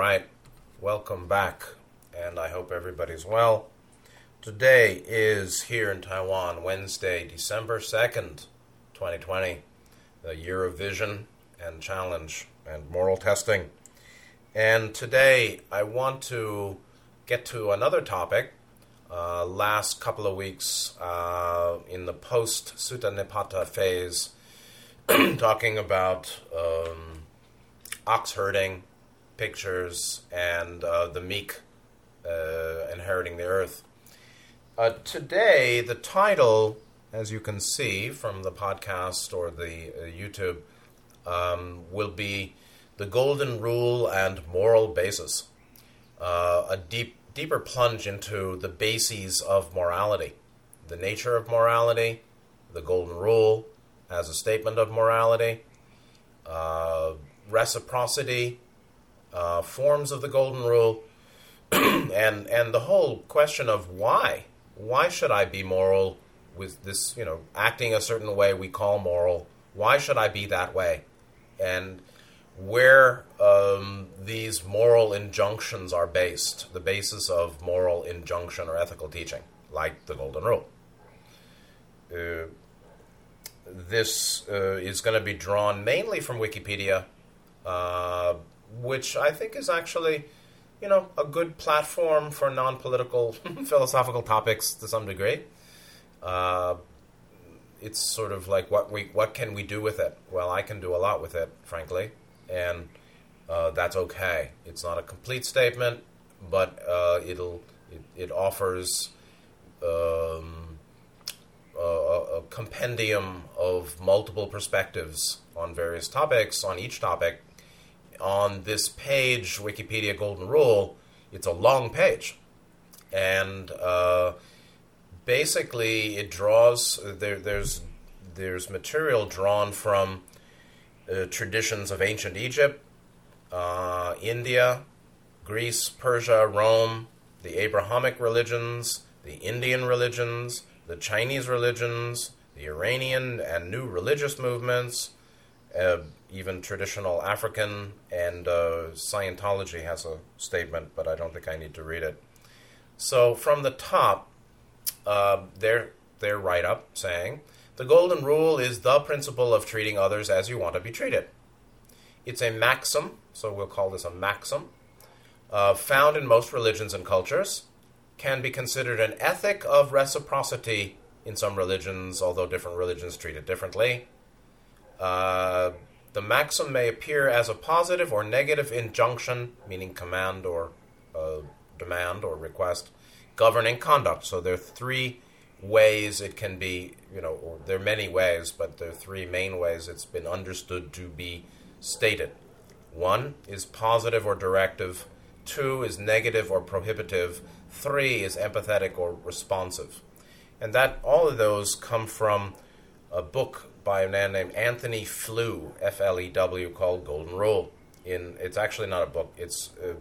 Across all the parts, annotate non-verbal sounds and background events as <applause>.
right. Welcome back, and I hope everybody's well. Today is here in Taiwan, Wednesday, December 2nd, 2020, the year of vision and challenge and moral testing. And today I want to get to another topic. Uh, last couple of weeks uh, in the post Sutta Nipata phase, <clears throat> talking about um, ox herding pictures and uh, the meek uh, inheriting the earth. Uh, today, the title, as you can see from the podcast or the uh, YouTube, um, will be The Golden Rule and Moral Basis. Uh, a deep, deeper plunge into the bases of morality, the nature of morality, the Golden Rule as a statement of morality, uh, reciprocity, uh, forms of the golden rule, <clears throat> and and the whole question of why why should I be moral with this you know acting a certain way we call moral why should I be that way and where um, these moral injunctions are based the basis of moral injunction or ethical teaching like the golden rule. Uh, this uh, is going to be drawn mainly from Wikipedia, uh, which I think is actually, you know, a good platform for non-political <laughs> philosophical topics to some degree. Uh, it's sort of like what we what can we do with it? Well, I can do a lot with it, frankly, and uh, that's okay. It's not a complete statement, but uh, it'll it, it offers. Um, a, a compendium of multiple perspectives on various topics, on each topic, on this page, Wikipedia Golden Rule, it's a long page. And uh, basically, it draws, there, there's, there's material drawn from uh, traditions of ancient Egypt, uh, India, Greece, Persia, Rome, the Abrahamic religions, the Indian religions, the Chinese religions, the Iranian and new religious movements, uh, even traditional African and uh, Scientology has a statement, but I don't think I need to read it. So from the top, uh, they're, right up saying the golden rule is the principle of treating others as you want to be treated. It's a maxim, so we'll call this a maxim, uh, found in most religions and cultures, can be considered an ethic of reciprocity in some religions, although different religions treat it differently. Uh, the maxim may appear as a positive or negative injunction, meaning command or uh, demand or request, governing conduct. So there are three ways it can be, you know, there are many ways, but there are three main ways it's been understood to be stated. One is positive or directive, two is negative or prohibitive, three is empathetic or responsive. And that all of those come from a book by a man named Anthony Flew, F L E W, called Golden Rule. In it's actually not a book; it's uh,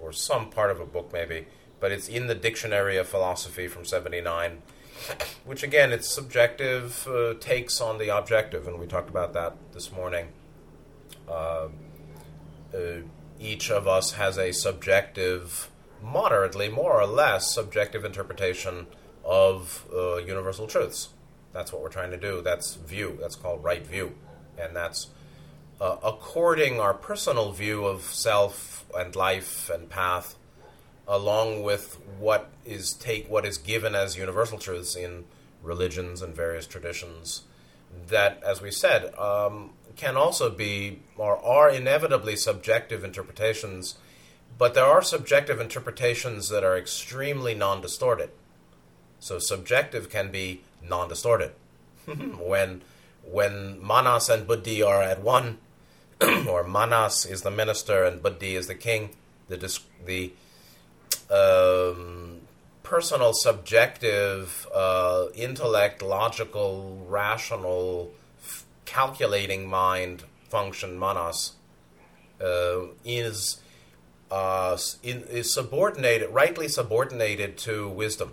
or some part of a book maybe, but it's in the Dictionary of Philosophy from '79, <coughs> which again, it's subjective uh, takes on the objective, and we talked about that this morning. Uh, uh each of us has a subjective, moderately, more or less, subjective interpretation of uh, universal truths. That's what we're trying to do. That's view. That's called right view. And that's uh, according our personal view of self and life and path along with what is take what is given as universal truths in religions and various traditions that as we said um, can also be or are inevitably subjective interpretations but there are subjective interpretations that are extremely non-distorted so subjective can be non-distorted. <laughs> when when manas and buddhi are at one, <clears throat> or manas is the minister and buddhi is the king, the the um, personal, subjective, uh, intellect, logical, rational, f- calculating mind function manas uh, is uh, in, is subordinated, rightly subordinated to wisdom,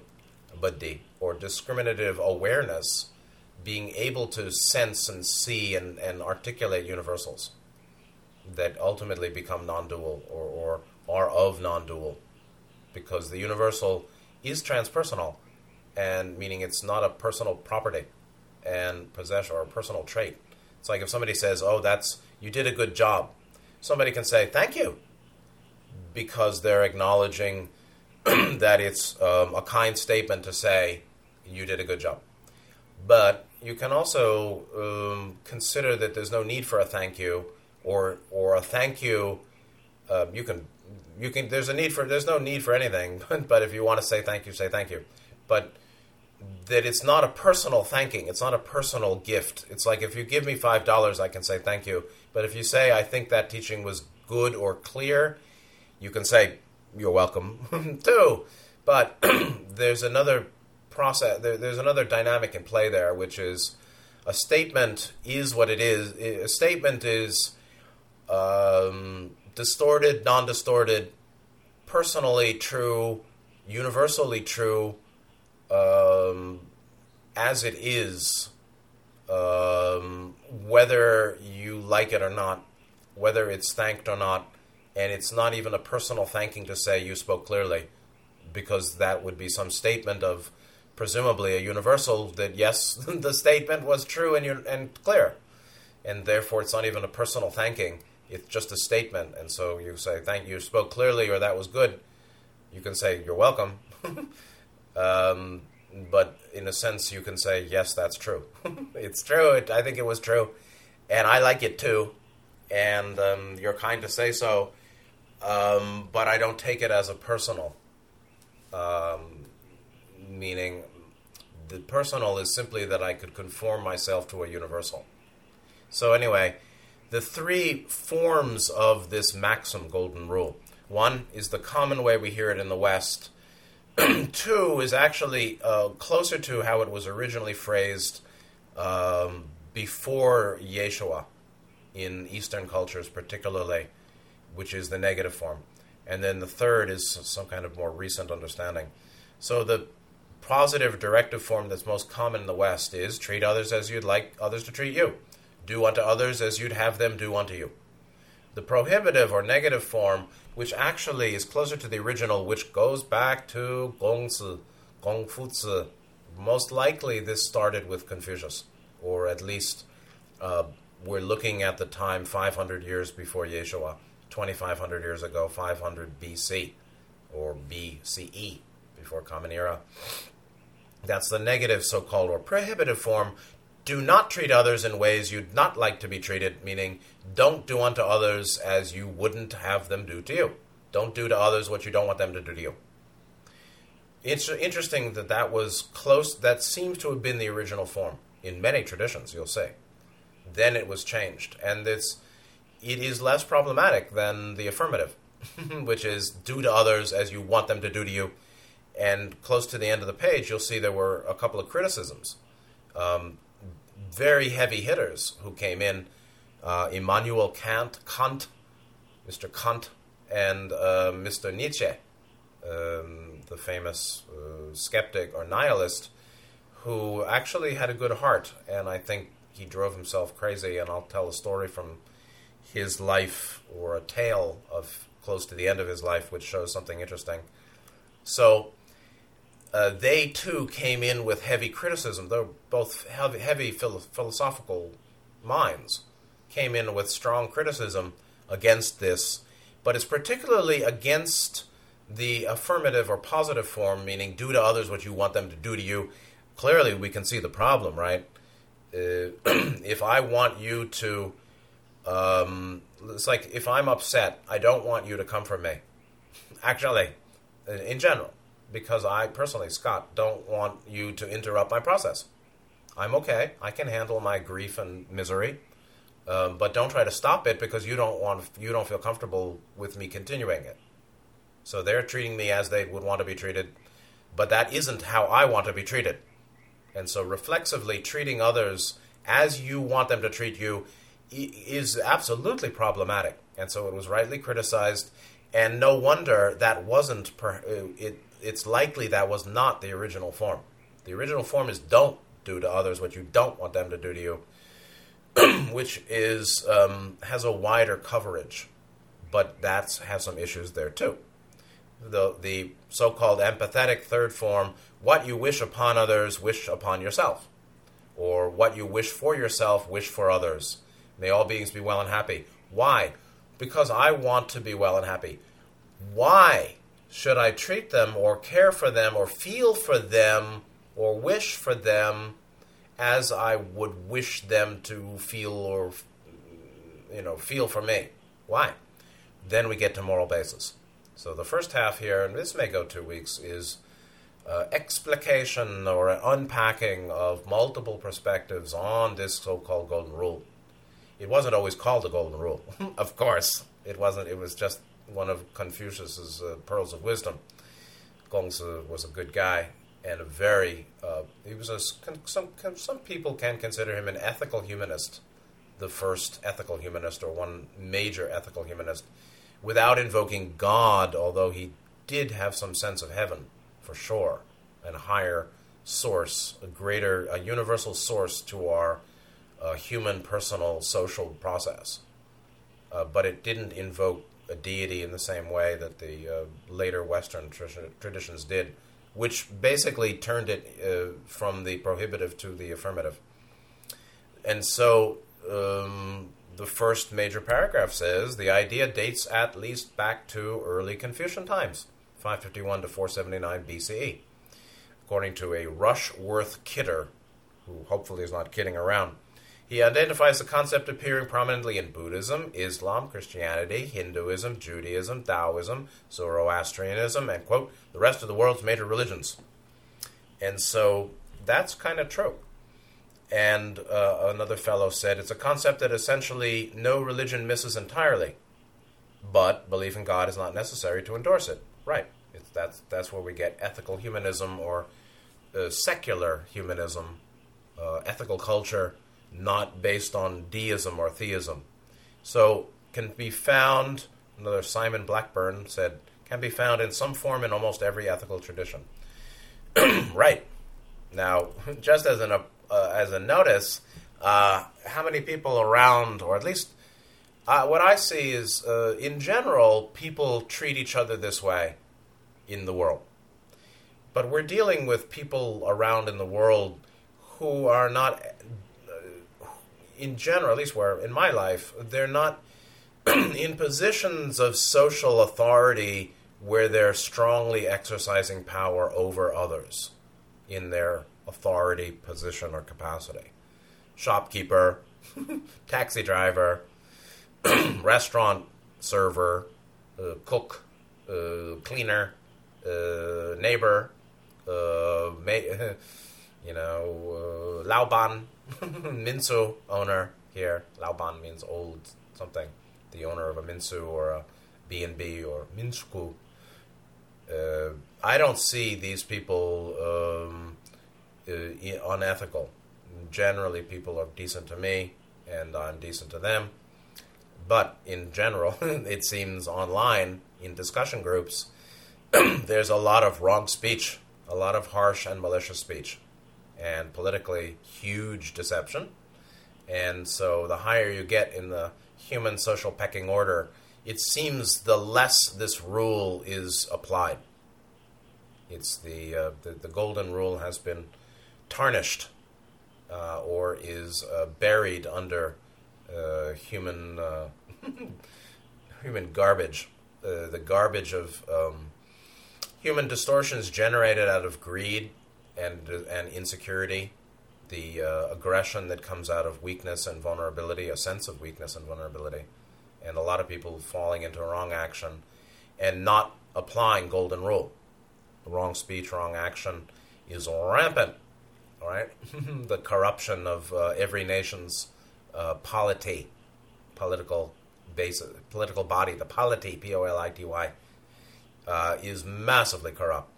buddhi or discriminative awareness being able to sense and see and, and articulate universals. that ultimately become non-dual or, or are of non-dual because the universal is transpersonal and meaning it's not a personal property and possession or a personal trait. It's like if somebody says, "Oh, that's you did a good job," somebody can say, "Thank you," because they're acknowledging <clears throat> that it's um, a kind statement to say, "You did a good job." But you can also um, consider that there's no need for a thank you, or or a thank you. Uh, you can you can. There's a need for. There's no need for anything. <laughs> but if you want to say thank you, say thank you. But that it's not a personal thanking. It's not a personal gift. It's like if you give me five dollars, I can say thank you. But if you say I think that teaching was good or clear, you can say you're welcome <laughs> too. But <clears throat> there's another process. There, there's another dynamic in play there, which is a statement is what it is. A statement is um, distorted, non-distorted, personally true, universally true um, as it is, um, whether you like it or not, whether it's thanked or not, and it's not even a personal thanking to say you spoke clearly, because that would be some statement of presumably a universal that yes, <laughs> the statement was true and and clear, and therefore it's not even a personal thanking. It's just a statement, and so you say thank you spoke clearly or that was good. You can say you're welcome. <laughs> Um, but in a sense, you can say, yes, that's true. <laughs> it's true. It, I think it was true. And I like it too. And um, you're kind to say so. Um, but I don't take it as a personal. Meaning, the personal is simply that I could conform myself to a universal. So, anyway, the three forms of this maxim, golden rule one is the common way we hear it in the West <clears throat> two is actually uh, closer to how it was originally phrased um, before Yeshua in Eastern cultures, particularly, which is the negative form. And then the third is some kind of more recent understanding. So the positive directive form that's most common in the West is treat others as you'd like others to treat you. Do unto others as you'd have them do unto you. The prohibitive or negative form which actually is closer to the original, which goes back to Gongzi, Gongfuzi. Most likely, this started with Confucius, or at least uh, we're looking at the time 500 years before Yeshua, 2,500 years ago, 500 BC, or BCE, before Common Era. That's the negative so called or prohibitive form, do not treat others in ways you'd not like to be treated, meaning don't do unto others as you wouldn't have them do to you. Don't do to others what you don't want them to do to you. It's interesting that that was close, that seems to have been the original form in many traditions, you'll say. Then it was changed. And it's, it is less problematic than the affirmative, <laughs> which is do to others as you want them to do to you. And close to the end of the page, you'll see there were a couple of criticisms. Um, very heavy hitters who came in uh, Immanuel Kant, Kant, Mr. Kant, and uh, Mr. Nietzsche, um, the famous uh, skeptic or nihilist, who actually had a good heart, and I think he drove himself crazy. And I'll tell a story from his life or a tale of close to the end of his life, which shows something interesting. So uh, they too came in with heavy criticism. They're both heavy, heavy philo- philosophical minds, came in with strong criticism against this, but it's particularly against the affirmative or positive form, meaning do to others what you want them to do to you. Clearly, we can see the problem, right? Uh, <clears throat> if I want you to, um, it's like if I'm upset, I don't want you to comfort me. Actually, in general because I personally, Scott, don't want you to interrupt my process. I'm okay. I can handle my grief and misery, um, but don't try to stop it because you don't want you don't feel comfortable with me continuing it. So they're treating me as they would want to be treated, but that isn't how I want to be treated. And so reflexively treating others as you want them to treat you is absolutely problematic. And so it was rightly criticized, and no wonder that wasn't per- uh, it it's likely that was not the original form. The original form is don't do to others what you don't want them to do to you. <clears throat> which is um, has a wider coverage, but that has some issues there too. The the so-called empathetic third form: what you wish upon others, wish upon yourself, or what you wish for yourself, wish for others. May all beings be well and happy. Why? Because I want to be well and happy. Why should I treat them or care for them or feel for them or wish for them as I would wish them to feel or you know feel for me? Why? Then we get to moral basis. So the first half here, and this may go two weeks, is uh, explication or unpacking of multiple perspectives on this so-called golden rule. It wasn't always called the golden rule, <laughs> of course. It wasn't. It was just one of Confucius's uh, pearls of wisdom. Gongzi was a good guy and a very. Uh, he was a some some people can consider him an ethical humanist, the first ethical humanist or one major ethical humanist, without invoking God. Although he did have some sense of heaven, for sure, and higher source, a greater, a universal source to our uh, human, personal, social process. Uh, but it didn't invoke a deity in the same way that the uh, later Western traditions did, which basically turned it uh, from the prohibitive to the affirmative. And so um, the first major paragraph says the idea dates at least back to early Confucian times, 551 to 479 BCE, according to a Rushworth Kidder, who hopefully is not kidding around. He identifies the concept appearing prominently in Buddhism, Islam, Christianity, Hinduism, Judaism, Taoism, Zoroastrianism, and, quote, the rest of the world's major religions. And so that's kind of trope. And uh, another fellow said it's a concept that essentially no religion misses entirely, but belief in God is not necessary to endorse it. Right. It's, that's, that's where we get ethical humanism or uh, secular humanism, uh, ethical culture not based on deism or theism. So, can be found, another Simon Blackburn said, can be found in some form in almost every ethical tradition. <clears throat> right. Now, <laughs> just as, an, uh, as a notice, uh, how many people around, or at least uh, what I see is, uh, in general, people treat each other this way in the world. But we're dealing with people around in the world who are not in general, at least where in my life, they're not <clears throat> in positions of social authority where they're strongly exercising power over others in their authority, position, or capacity. Shopkeeper, <laughs> taxi driver, <clears throat> restaurant server, uh, cook, uh, cleaner, uh, neighbor, uh, ma- <laughs> you know, uh, Laoban, <laughs> Minsu owner here. Laoban means old something. The owner of a Minsu or a B&B or Minsku. Uh, I don't see these people um, uh, unethical. Generally, people are decent to me, and I'm decent to them. But in general, <laughs> it seems online in discussion groups, <clears throat> there's a lot of wrong speech, a lot of harsh and malicious speech and politically huge deception. And so the higher you get in the human social pecking order, it seems the less this rule is applied. It's the, uh, the, the, golden rule has been tarnished uh, or is uh, buried under uh, human, uh, <laughs> human garbage. Uh, the garbage of um, human distortions generated out of greed and and insecurity, the uh, aggression that comes out of weakness and vulnerability, a sense of weakness and vulnerability, and a lot of people falling into wrong action and not applying golden rule. Wrong speech, wrong action is rampant. All right, <laughs> the corruption of uh, every nation's uh, polity, political base, political body, the polity, P O L I T Y, uh, is massively corrupt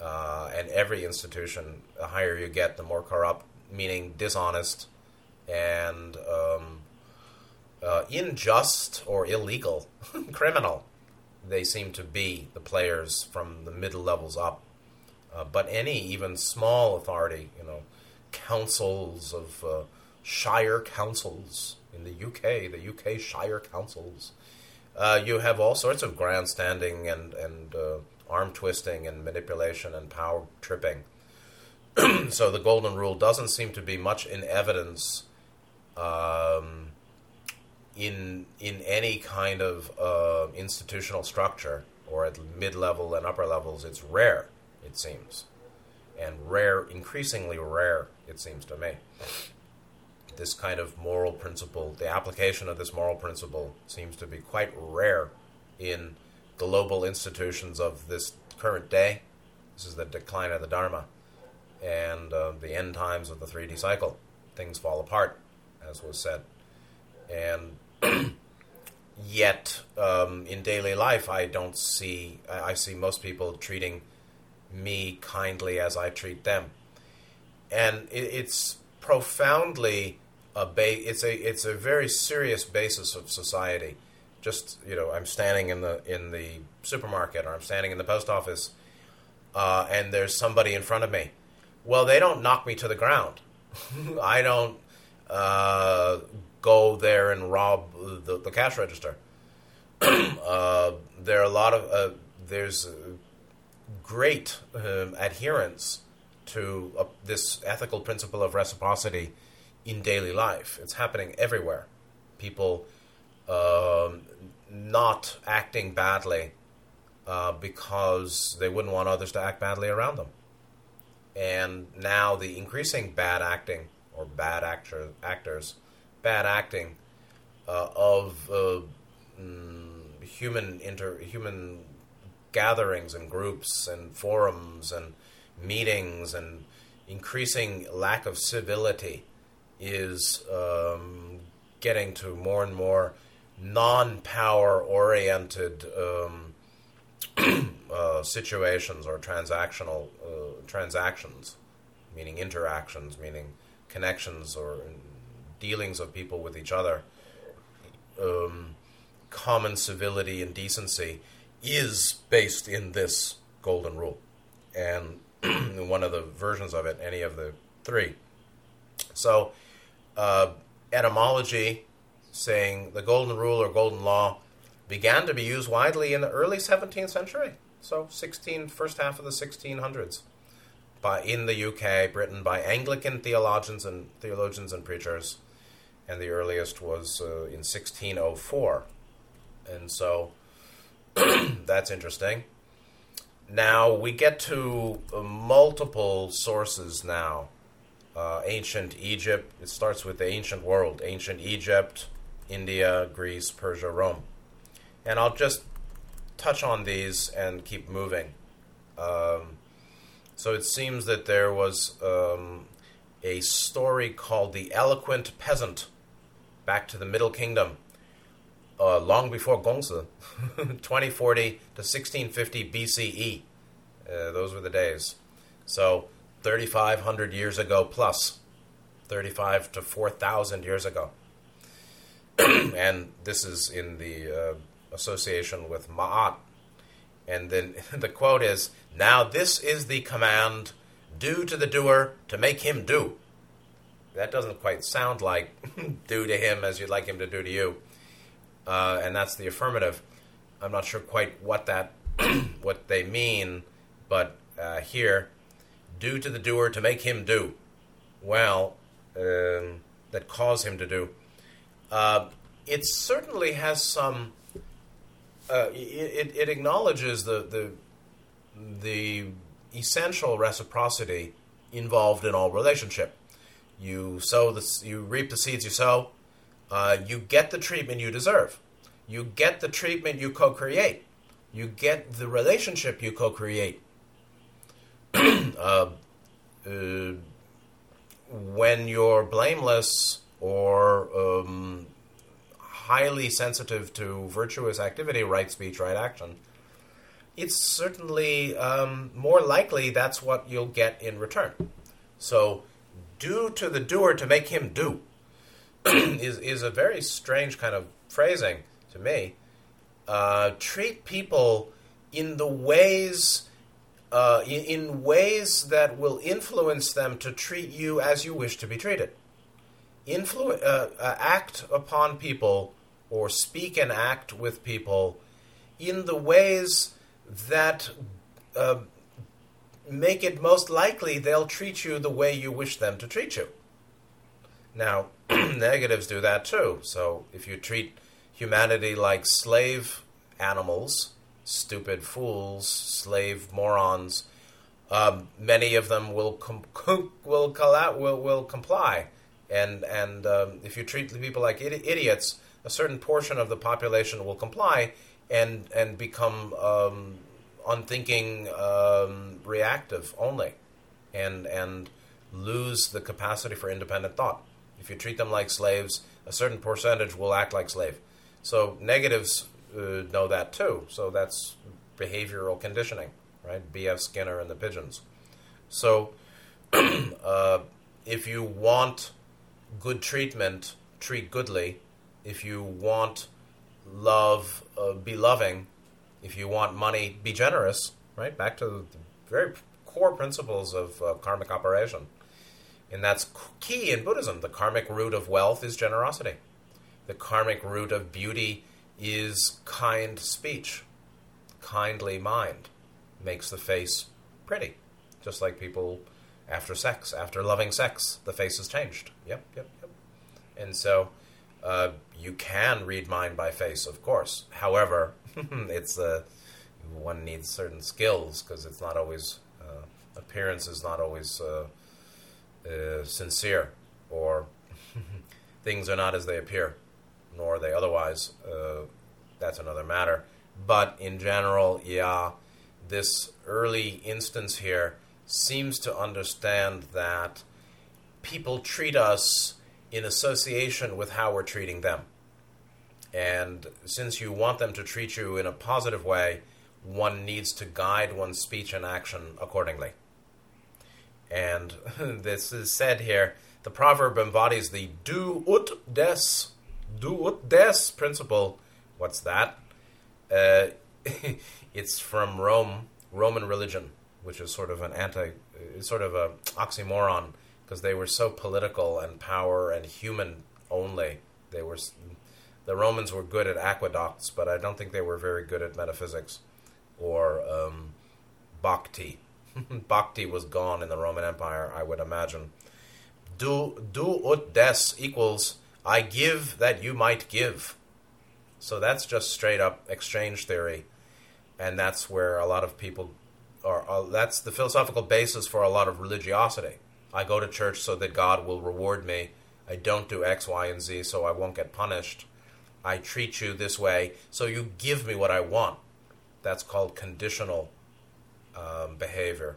uh, and every institution, the higher you get, the more corrupt, meaning dishonest and um, uh, unjust or illegal, <laughs> criminal. They seem to be the players from the middle levels up. Uh, but any even small authority, you know, councils of uh, shire councils in the UK, the UK shire councils. Uh, you have all sorts of grandstanding and and uh, arm twisting and manipulation and power tripping. <clears throat> so the golden rule doesn't seem to be much in evidence um, in in any kind of uh, institutional structure or at mid level and upper levels. It's rare, it seems, and rare, increasingly rare, it seems to me. This kind of moral principle, the application of this moral principle, seems to be quite rare in global institutions of this current day. This is the decline of the Dharma and uh, the end times of the 3D cycle. Things fall apart, as was said. And <clears throat> yet, um, in daily life, I don't see, I, I see most people treating me kindly as I treat them. And it, it's profoundly a ba- it's a it's a very serious basis of society. Just you know, I'm standing in the in the supermarket or I'm standing in the post office, uh, and there's somebody in front of me well, they don't knock me to the ground. <laughs> I don't uh, go there and rob the, the cash register. <clears throat> uh, there are a lot of uh, there's great um, adherence to uh, this ethical principle of reciprocity in daily life. It's happening everywhere. People um, not acting badly uh, because they wouldn't want others to act badly around them. And now the increasing bad acting or bad actor, actors, bad acting uh, of uh, mm, human inter human gatherings and groups and forums and meetings and increasing lack of civility is um, getting to more and more non-power oriented um, <clears throat> uh, situations or transactional uh, transactions, meaning interactions, meaning connections or dealings of people with each other, um, common civility and decency is based in this golden rule. And <clears throat> one of the versions of it, any of the three. So, uh, etymology saying the golden rule or golden law began to be used widely in the early 17th century. So 16, first half of the 1600s, by in the UK, Britain, by Anglican theologians and theologians and preachers, and the earliest was uh, in 1604, and so <clears throat> that's interesting. Now we get to uh, multiple sources now. Uh, ancient Egypt. It starts with the ancient world. Ancient Egypt, India, Greece, Persia, Rome. And I'll just touch on these and keep moving. Um, so it seems that there was um, a story called The Eloquent Peasant back to the Middle Kingdom, uh, long before Gongzi, <laughs> 2040 to 1650 BCE. Uh, those were the days. So 3,500 years ago plus, 35 to 4,000 years ago. <coughs> and this is in the uh, association with Ma'at. And then <laughs> the quote is Now this is the command do to the doer to make him do. That doesn't quite sound like <laughs> do to him as you'd like him to do to you. Uh, and that's the affirmative. I'm not sure quite what that <coughs> what they mean, but uh, here, do to the doer to make him do. Well, um, that cause him to do. Uh, it certainly has some uh, it, it acknowledges the, the the essential reciprocity involved in all relationship. You sow the you reap the seeds you sow. Uh, you get the treatment you deserve. You get the treatment you co-create. You get the relationship you co-create. <clears throat> uh, uh, when you're blameless or um, highly sensitive to virtuous activity, right speech, right action, it's certainly um, more likely that's what you'll get in return. So, do to the doer to make him do <clears throat> is, is a very strange kind of phrasing to me. Uh, treat people in the ways. Uh, in, in ways that will influence them to treat you as you wish to be treated. Influ- uh, uh, act upon people or speak and act with people in the ways that uh, make it most likely they'll treat you the way you wish them to treat you. Now, <clears throat> negatives do that too. So if you treat humanity like slave animals, stupid fools, slave morons, um, many of them will com- <laughs> will, will will comply. And and um, if you treat the people like idi- idiots, a certain portion of the population will comply and and become um, unthinking, um, reactive only, and and lose the capacity for independent thought. If you treat them like slaves, a certain percentage will act like slave. So negatives uh, know that too. So that's behavioral conditioning, right? B.F. Skinner and the pigeons. So <clears throat> uh, if you want good treatment, treat goodly. If you want love, uh, be loving. If you want money, be generous. Right back to the very core principles of uh, karmic operation, and that's key in Buddhism. The karmic root of wealth is generosity. The karmic root of beauty is kind speech. Kindly mind makes the face pretty, just like people after sex, after loving sex, the face has changed. Yep, yep, yep. And so uh, you can read mind by face, of course. However, <laughs> it's uh, one needs certain skills because it's not always uh, appearance is not always uh, uh, sincere, or <laughs> things are not as they appear, nor are they otherwise. That's another matter. But in general, yeah, this early instance here seems to understand that people treat us in association with how we're treating them. And since you want them to treat you in a positive way, one needs to guide one's speech and action accordingly. And <laughs> this is said here the proverb embodies the do ut des, do ut des principle. What's that? Uh, <laughs> it's from Rome, Roman religion, which is sort of an anti, sort of a oxymoron because they were so political and power and human only. They were the Romans were good at aqueducts, but I don't think they were very good at metaphysics or um, bhakti. <laughs> bhakti was gone in the Roman Empire, I would imagine. Do do ut des equals I give that you might give. So that's just straight up exchange theory, and that's where a lot of people are. Uh, that's the philosophical basis for a lot of religiosity. I go to church so that God will reward me. I don't do X, Y, and Z so I won't get punished. I treat you this way so you give me what I want. That's called conditional um, behavior.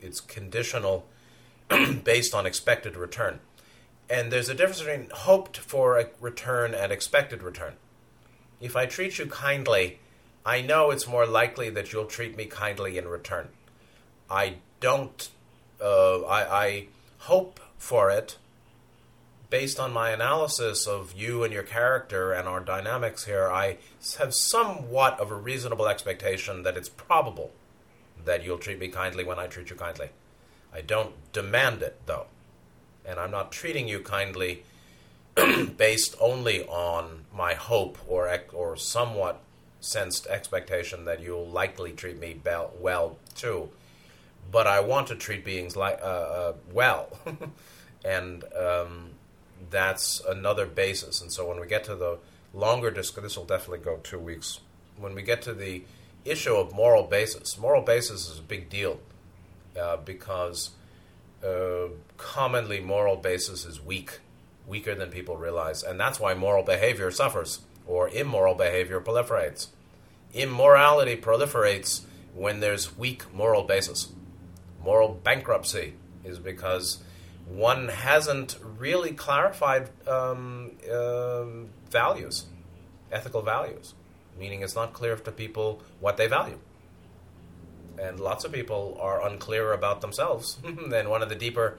It's conditional <clears throat> based on expected return. And there's a difference between hoped for a return and expected return. If I treat you kindly, I know it's more likely that you'll treat me kindly in return. I don't, uh, I, I hope for it based on my analysis of you and your character and our dynamics here. I have somewhat of a reasonable expectation that it's probable that you'll treat me kindly when I treat you kindly. I don't demand it, though. And I'm not treating you kindly <clears throat> based only on my hope or, or somewhat sensed expectation that you'll likely treat me be- well too. But I want to treat beings like uh, uh, well, <laughs> and um, that's another basis. And so when we get to the longer disc, this will definitely go two weeks. When we get to the issue of moral basis, moral basis is a big deal uh, because uh, commonly moral basis is weak, weaker than people realize, and that's why moral behavior suffers or immoral behavior proliferates. Immorality proliferates when there's weak moral basis. Moral bankruptcy is because one hasn't really clarified um, uh, values, ethical values, meaning it's not clear to people what they value. And lots of people are unclear about themselves. <laughs> and one of the deeper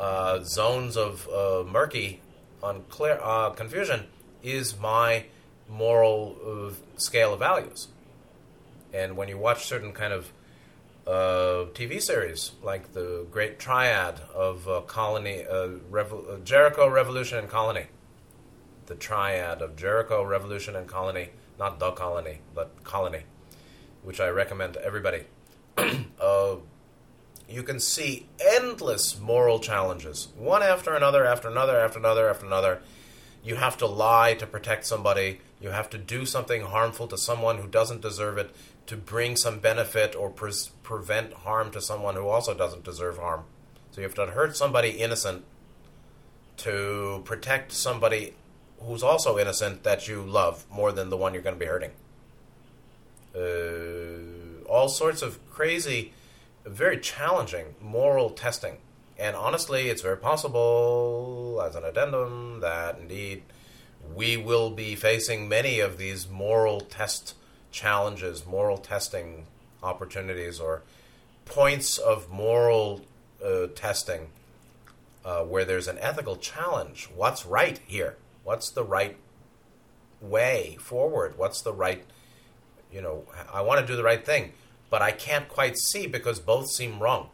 uh, zones of uh, murky, unclear uh, confusion is my moral uh, scale of values. And when you watch certain kind of uh, TV series like the Great Triad of uh, Colony, uh, Revo- uh, Jericho, Revolution, and Colony. The Triad of Jericho, Revolution, and Colony. Not the Colony, but Colony, which I recommend to everybody. <clears throat> Uh, you can see endless moral challenges, one after another, after another, after another, after another. You have to lie to protect somebody. You have to do something harmful to someone who doesn't deserve it to bring some benefit or pre- prevent harm to someone who also doesn't deserve harm. So you have to hurt somebody innocent to protect somebody who's also innocent that you love more than the one you're going to be hurting. Uh, all sorts of crazy, very challenging moral testing. And honestly, it's very possible, as an addendum, that indeed we will be facing many of these moral test challenges, moral testing opportunities, or points of moral uh, testing uh, where there's an ethical challenge. What's right here? What's the right way forward? What's the right, you know, I want to do the right thing, but I can't quite see because both seem wrong.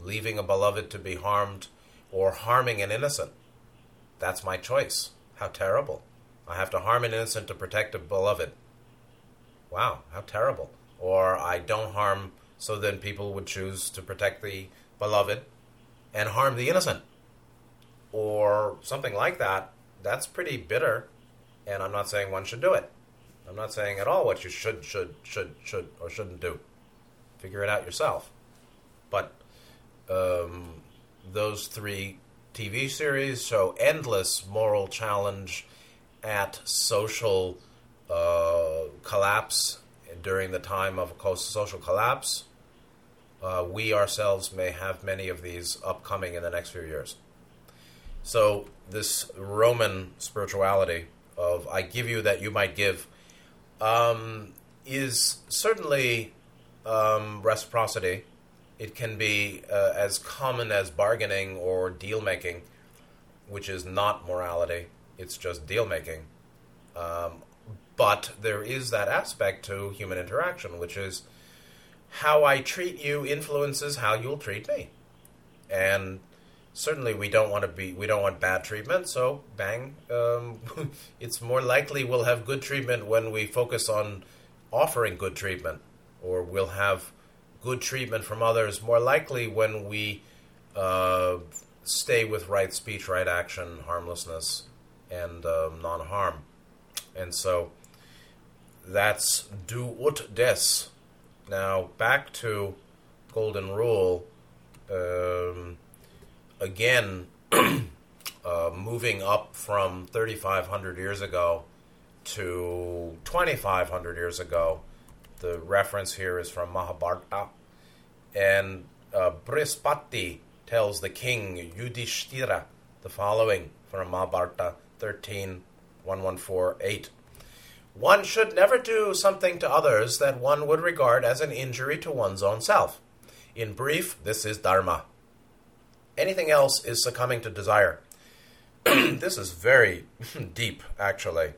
Leaving a beloved to be harmed or harming an innocent. That's my choice. How terrible. I have to harm an innocent to protect a beloved. Wow, how terrible. Or I don't harm, so then people would choose to protect the beloved and harm the innocent. Or something like that. That's pretty bitter, and I'm not saying one should do it. I'm not saying at all what you should, should, should, should, or shouldn't do. Figure it out yourself. But um, those three TV series show endless moral challenge at social uh, collapse during the time of a social collapse. Uh, we ourselves may have many of these upcoming in the next few years. So, this Roman spirituality of I give you that you might give um, is certainly um, reciprocity. It can be uh, as common as bargaining or deal making, which is not morality, it's just deal making. Um, but there is that aspect to human interaction, which is how I treat you influences how you'll treat me. And certainly we don't want to be we don't want bad treatment so bang um, <laughs> it's more likely we'll have good treatment when we focus on offering good treatment or we'll have good treatment from others more likely when we uh, stay with right speech right action harmlessness and um, non-harm and so that's do ut des now back to golden rule um, again, <clears throat> uh, moving up from 3,500 years ago to 2,500 years ago. The reference here is from Mahabharata. And uh, Brihaspati tells the king Yudhishthira the following from Mahabharata 13 1148. One should never do something to others that one would regard as an injury to one's own self. In brief, this is Dharma. Anything else is succumbing to desire. <clears throat> this is very <laughs> deep, actually.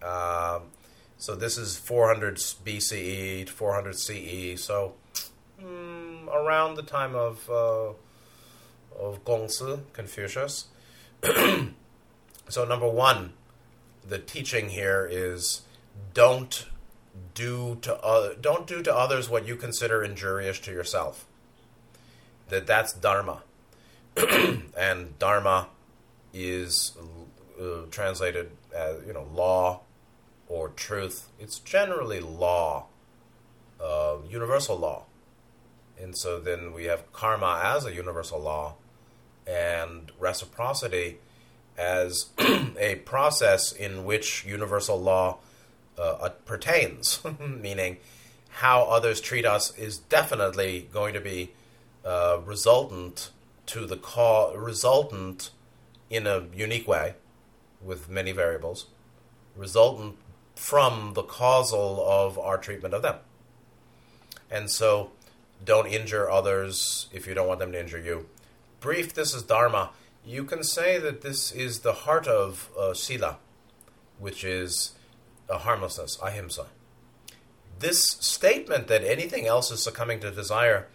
Um, so this is 400 BCE, to 400 CE. So mm, around the time of uh, of Gongzi, Confucius. <clears throat> so number one, the teaching here is don't do to uh, don't do to others what you consider injurious to yourself. That that's dharma. <clears throat> and dharma is uh, translated as you know law or truth. It's generally law, uh, universal law, and so then we have karma as a universal law, and reciprocity as <clears throat> a process in which universal law uh, pertains, <laughs> meaning how others treat us is definitely going to be uh, resultant to the ca- resultant in a unique way with many variables, resultant from the causal of our treatment of them. And so don't injure others if you don't want them to injure you. Brief, this is Dharma. You can say that this is the heart of uh, Sila, which is a harmlessness, ahimsa. this statement that anything else is succumbing to desire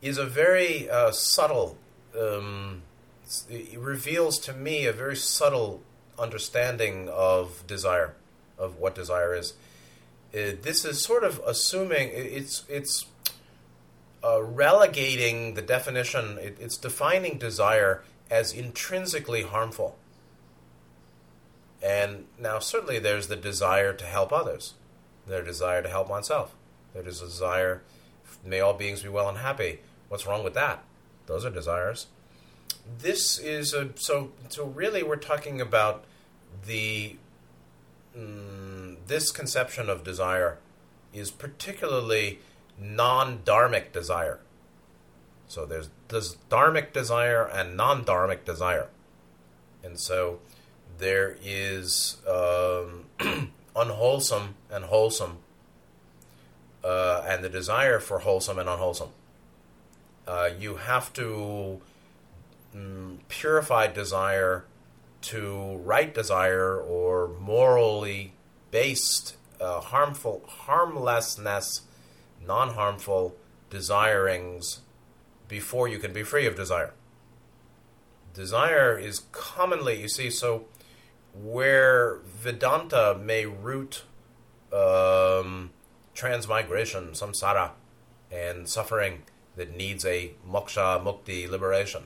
is a very uh, subtle. Um, it reveals to me a very subtle understanding of desire, of what desire is. Uh, this is sort of assuming it's it's uh, relegating the definition. It, it's defining desire as intrinsically harmful. And now, certainly, there's the desire to help others, their desire to help oneself, a desire, may all beings be well and happy. What's wrong with that? Those are desires. This is a so so really we're talking about the mm, this conception of desire is particularly non-dharmic desire. So there's, there's dharmic desire and non-dharmic desire, and so there is um, <clears throat> unwholesome and wholesome, uh, and the desire for wholesome and unwholesome. Uh, you have to mm, purify desire to right desire or morally based uh, harmful harmlessness, non-harmful desirings before you can be free of desire. Desire is commonly, you see, so where Vedanta may root um, transmigration, samsara, and suffering that needs a moksha, mukti, liberation.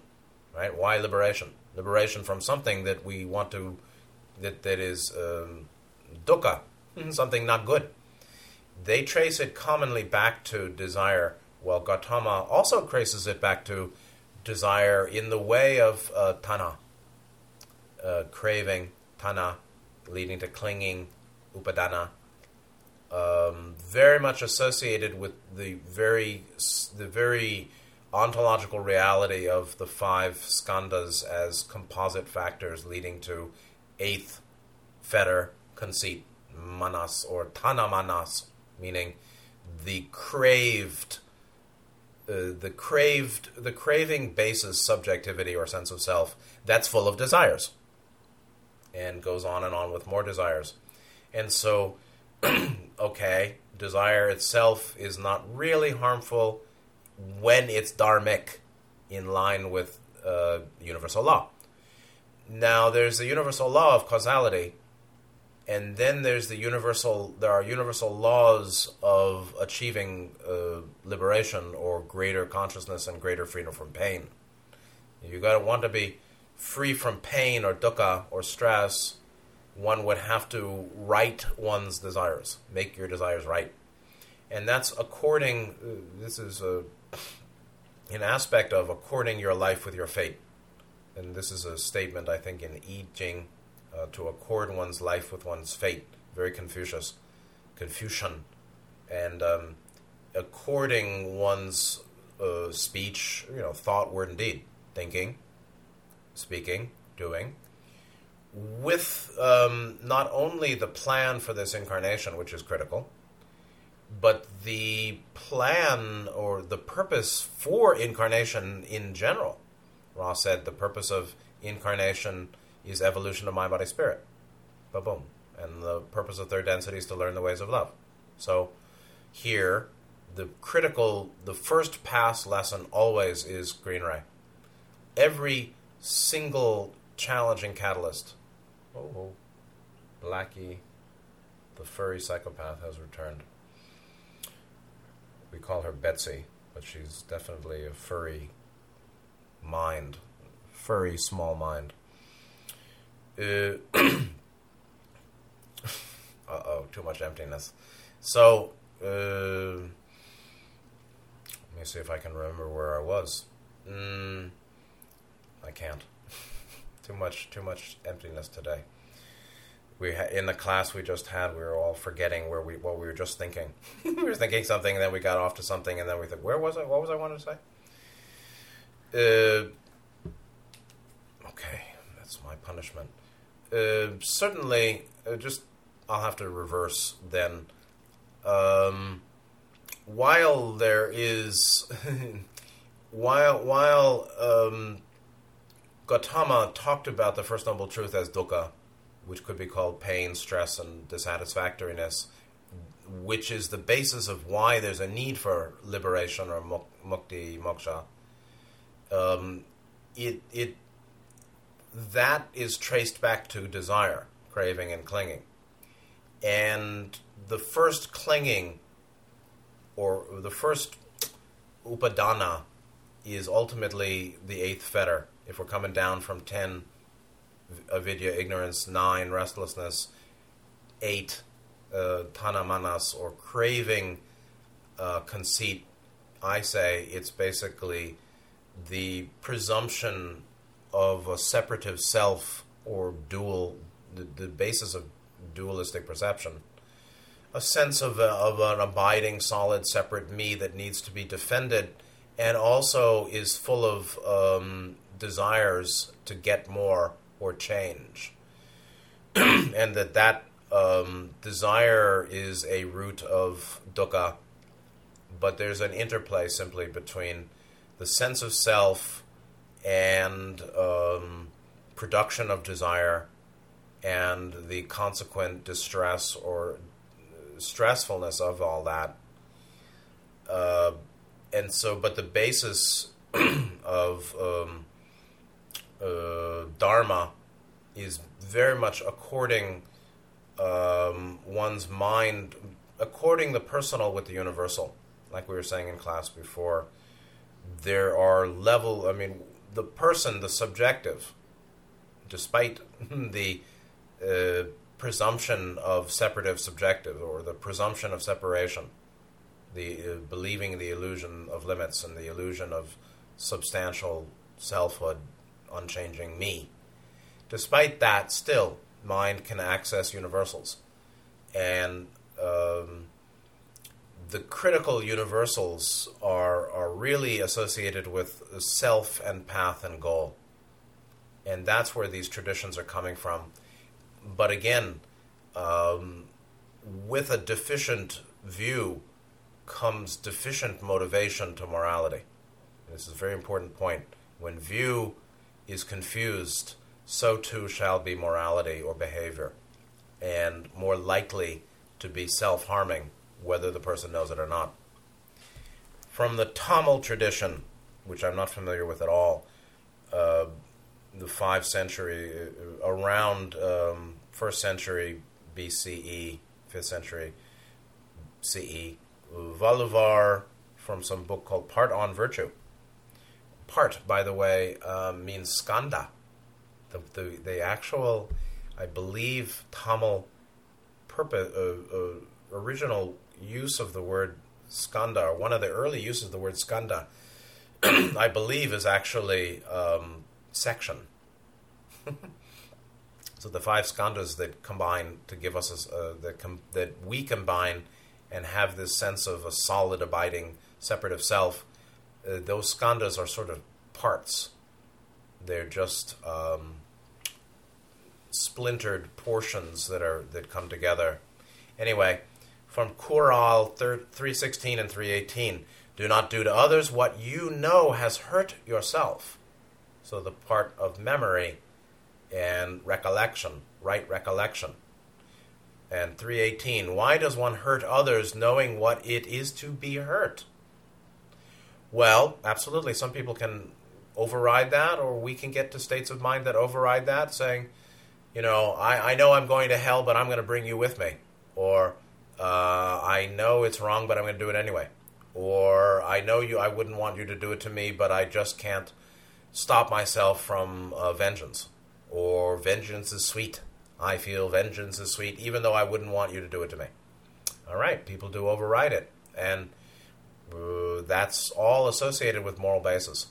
Right? Why liberation? Liberation from something that we want to, that, that is um, dukkha, something not good. They trace it commonly back to desire, while Gautama also traces it back to desire in the way of uh, tanha, uh, craving, tanha, leading to clinging, upadana, um, very much associated with the very the very ontological reality of the five skandhas as composite factors leading to eighth fetter conceit manas or tanha manas meaning the craved uh, the craved the craving basis subjectivity or sense of self that's full of desires and goes on and on with more desires. And so, <clears throat> okay, desire itself is not really harmful when it's dharmic, in line with uh, universal law. Now, there's the universal law of causality, and then there's the universal. There are universal laws of achieving uh, liberation or greater consciousness and greater freedom from pain. You got to want to be free from pain or dukkha or stress, one would have to right one's desires, make your desires right. And that's according, uh, this is a, an aspect of according your life with your fate. And this is a statement, I think, in I Ching, uh, to accord one's life with one's fate. Very Confucius, Confucian. And um, according one's uh, speech, you know, thought, word, and deed, thinking, speaking, doing, with um, not only the plan for this incarnation, which is critical, but the plan or the purpose for incarnation in general. Ra said the purpose of incarnation is evolution of mind, body, spirit. Ba boom. And the purpose of third density is to learn the ways of love. So here, the critical, the first pass lesson always is green ray. Every single challenging catalyst. Oh, oh, Blackie, the furry psychopath, has returned. We call her Betsy, but she's definitely a furry mind, furry small mind. Uh <coughs> oh, too much emptiness. So, uh, let me see if I can remember where I was. Mm, I can't. <laughs> too much, too much emptiness today. We ha- in the class we just had, we were all forgetting where we what we were just thinking. <laughs> we were thinking something, and then we got off to something, and then we thought, where was I? What was I wanting to say? Uh, okay, that's my punishment. Uh, certainly, uh, just I'll have to reverse then. Um, while there is, <laughs> while while um, Gautama talked about the First Noble Truth as dukkha, which could be called pain, stress, and dissatisfactoriness. which is the basis of why there's a need for liberation or mukti, moksha, um, it, it, that is traced back to desire, craving, and clinging. And the first clinging, or the first upadana, is ultimately the eighth fetter. If we're coming down from 10, avidya, ignorance, 9, restlessness, 8, uh, tanamanas, or craving, uh, conceit, I say it's basically the presumption of a separative self or dual, the, the basis of dualistic perception. A sense of, a, of an abiding, solid, separate me that needs to be defended and also is full of um, desires to get more or change. <clears throat> and that that um, desire is a root of dukkha, but there's an interplay simply between the sense of self and um, production of desire and the consequent distress or stressfulness of all that. Uh, and so, but the basis <clears throat> of um, uh, Dharma is very much according um, one's mind, according the personal with the universal, like we were saying in class before. There are level. I mean, the person, the subjective, despite <laughs> the uh, presumption of separative subjective or the presumption of separation, the uh, believing the illusion of limits and the illusion of substantial selfhood, unchanging me. Despite that, still, mind can access universals. And um, the critical universals are, are really associated with self and path and goal. And that's where these traditions are coming from but again, um, with a deficient view comes deficient motivation to morality. This is a very important point. When view is confused, so too shall be morality or behavior, and more likely to be self harming, whether the person knows it or not. From the Tamil tradition, which I'm not familiar with at all, uh, the 5th century, uh, around um, first century BCE, fifth century CE. Valluvar from some book called Part on Virtue. Part, by the way, uh, means skanda. The, the, the actual, I believe, Tamil purpose, uh, uh, original use of the word skanda, or one of the early uses of the word skanda, <clears throat> I believe is actually um, section. <laughs> so the five skandhas that combine to give us a, uh, that, com- that we combine and have this sense of a solid, abiding, separative self. Uh, those skandhas are sort of parts. They're just um, splintered portions that are that come together. Anyway, from Kural 316 and 318, do not do to others what you know has hurt yourself so the part of memory and recollection, right recollection. And 318, why does one hurt others knowing what it is to be hurt? Well, absolutely. Some people can override that, or we can get to states of mind that override that, saying, you know, I, I know I'm going to hell, but I'm going to bring you with me. Or, uh, I know it's wrong, but I'm going to do it anyway. Or, I know you, I wouldn't want you to do it to me, but I just can't stop myself from uh, vengeance. Or vengeance is sweet. I feel vengeance is sweet, even though I wouldn't want you to do it to me. All right, people do override it. And that's all associated with moral basis.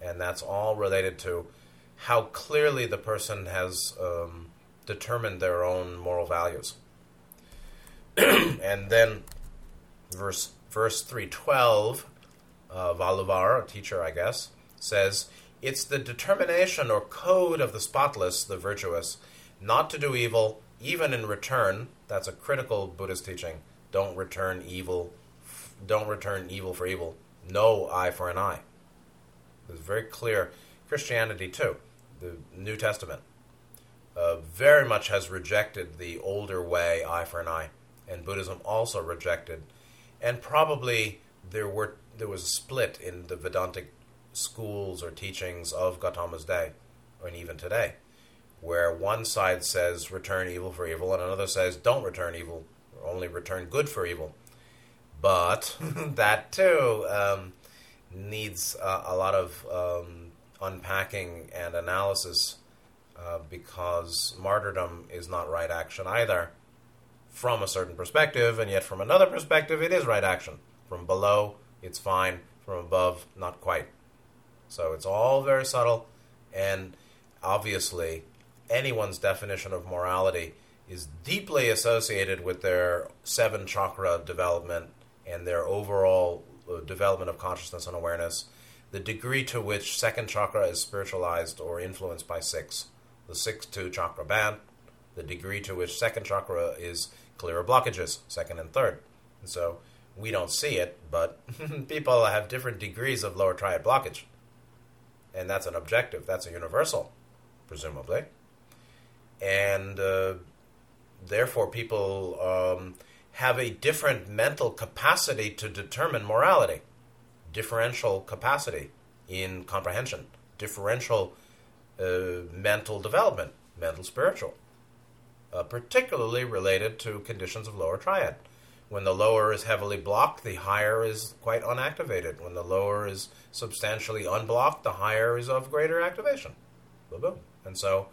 And that's all related to how clearly the person has um, determined their own moral values. <clears throat> and then verse verse 312 uh, Valluvar, a teacher I guess, says it's the determination or code of the spotless, the virtuous, not to do evil, even in return. That's a critical Buddhist teaching. Don't return evil. Don't return evil for evil. No eye for an eye. It's very clear. Christianity too, the New Testament, uh, very much has rejected the older way, eye for an eye, and Buddhism also rejected. And probably there were there was a split in the Vedantic schools or teachings of Gautama's day, and even today, where one side says return evil for evil, and another says don't return evil, only return good for evil. But <laughs> that too um, needs uh, a lot of um, unpacking and analysis uh, because martyrdom is not right action either from a certain perspective, and yet from another perspective, it is right action. From below, it's fine. From above, not quite. So it's all very subtle, and obviously, anyone's definition of morality is deeply associated with their seven chakra development and their overall uh, development of consciousness and awareness, the degree to which second chakra is spiritualized or influenced by six, the six to chakra band, the degree to which second chakra is clearer blockages, second and third. And so we don't see it, but <laughs> people have different degrees of lower triad blockage. And that's an objective, that's a universal, presumably. And uh, therefore, people um, have a different mental capacity to determine morality, differential capacity in comprehension, differential uh, mental development, mental spiritual, uh, particularly related to conditions of lower triad. When the lower is heavily blocked, the higher is quite unactivated. When the lower is substantially unblocked, the higher is of greater activation. Boom, boom. And so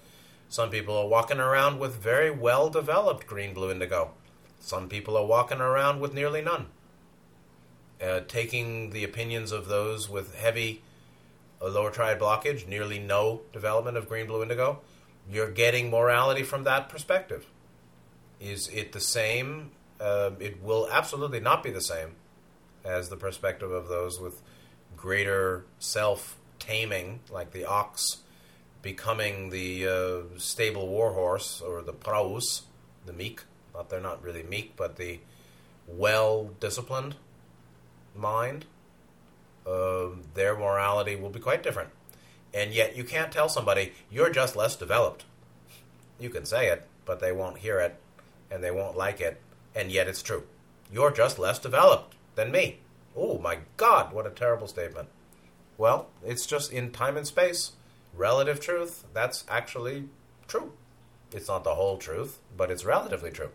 some people are walking around with very well developed green, blue, indigo. Some people are walking around with nearly none. Uh, taking the opinions of those with heavy uh, lower triad blockage, nearly no development of green, blue, indigo, you're getting morality from that perspective. Is it the same um, it will absolutely not be the same as the perspective of those with greater self taming, like the ox becoming the uh, stable warhorse or the praus, the meek. They're not really meek, but the well disciplined mind. Uh, their morality will be quite different. And yet, you can't tell somebody you're just less developed. You can say it, but they won't hear it, and they won't like it, and yet it's true. You're just less developed than me. Oh my God, what a terrible statement. Well, it's just in time and space. Relative truth, that's actually true. It's not the whole truth, but it's relatively true.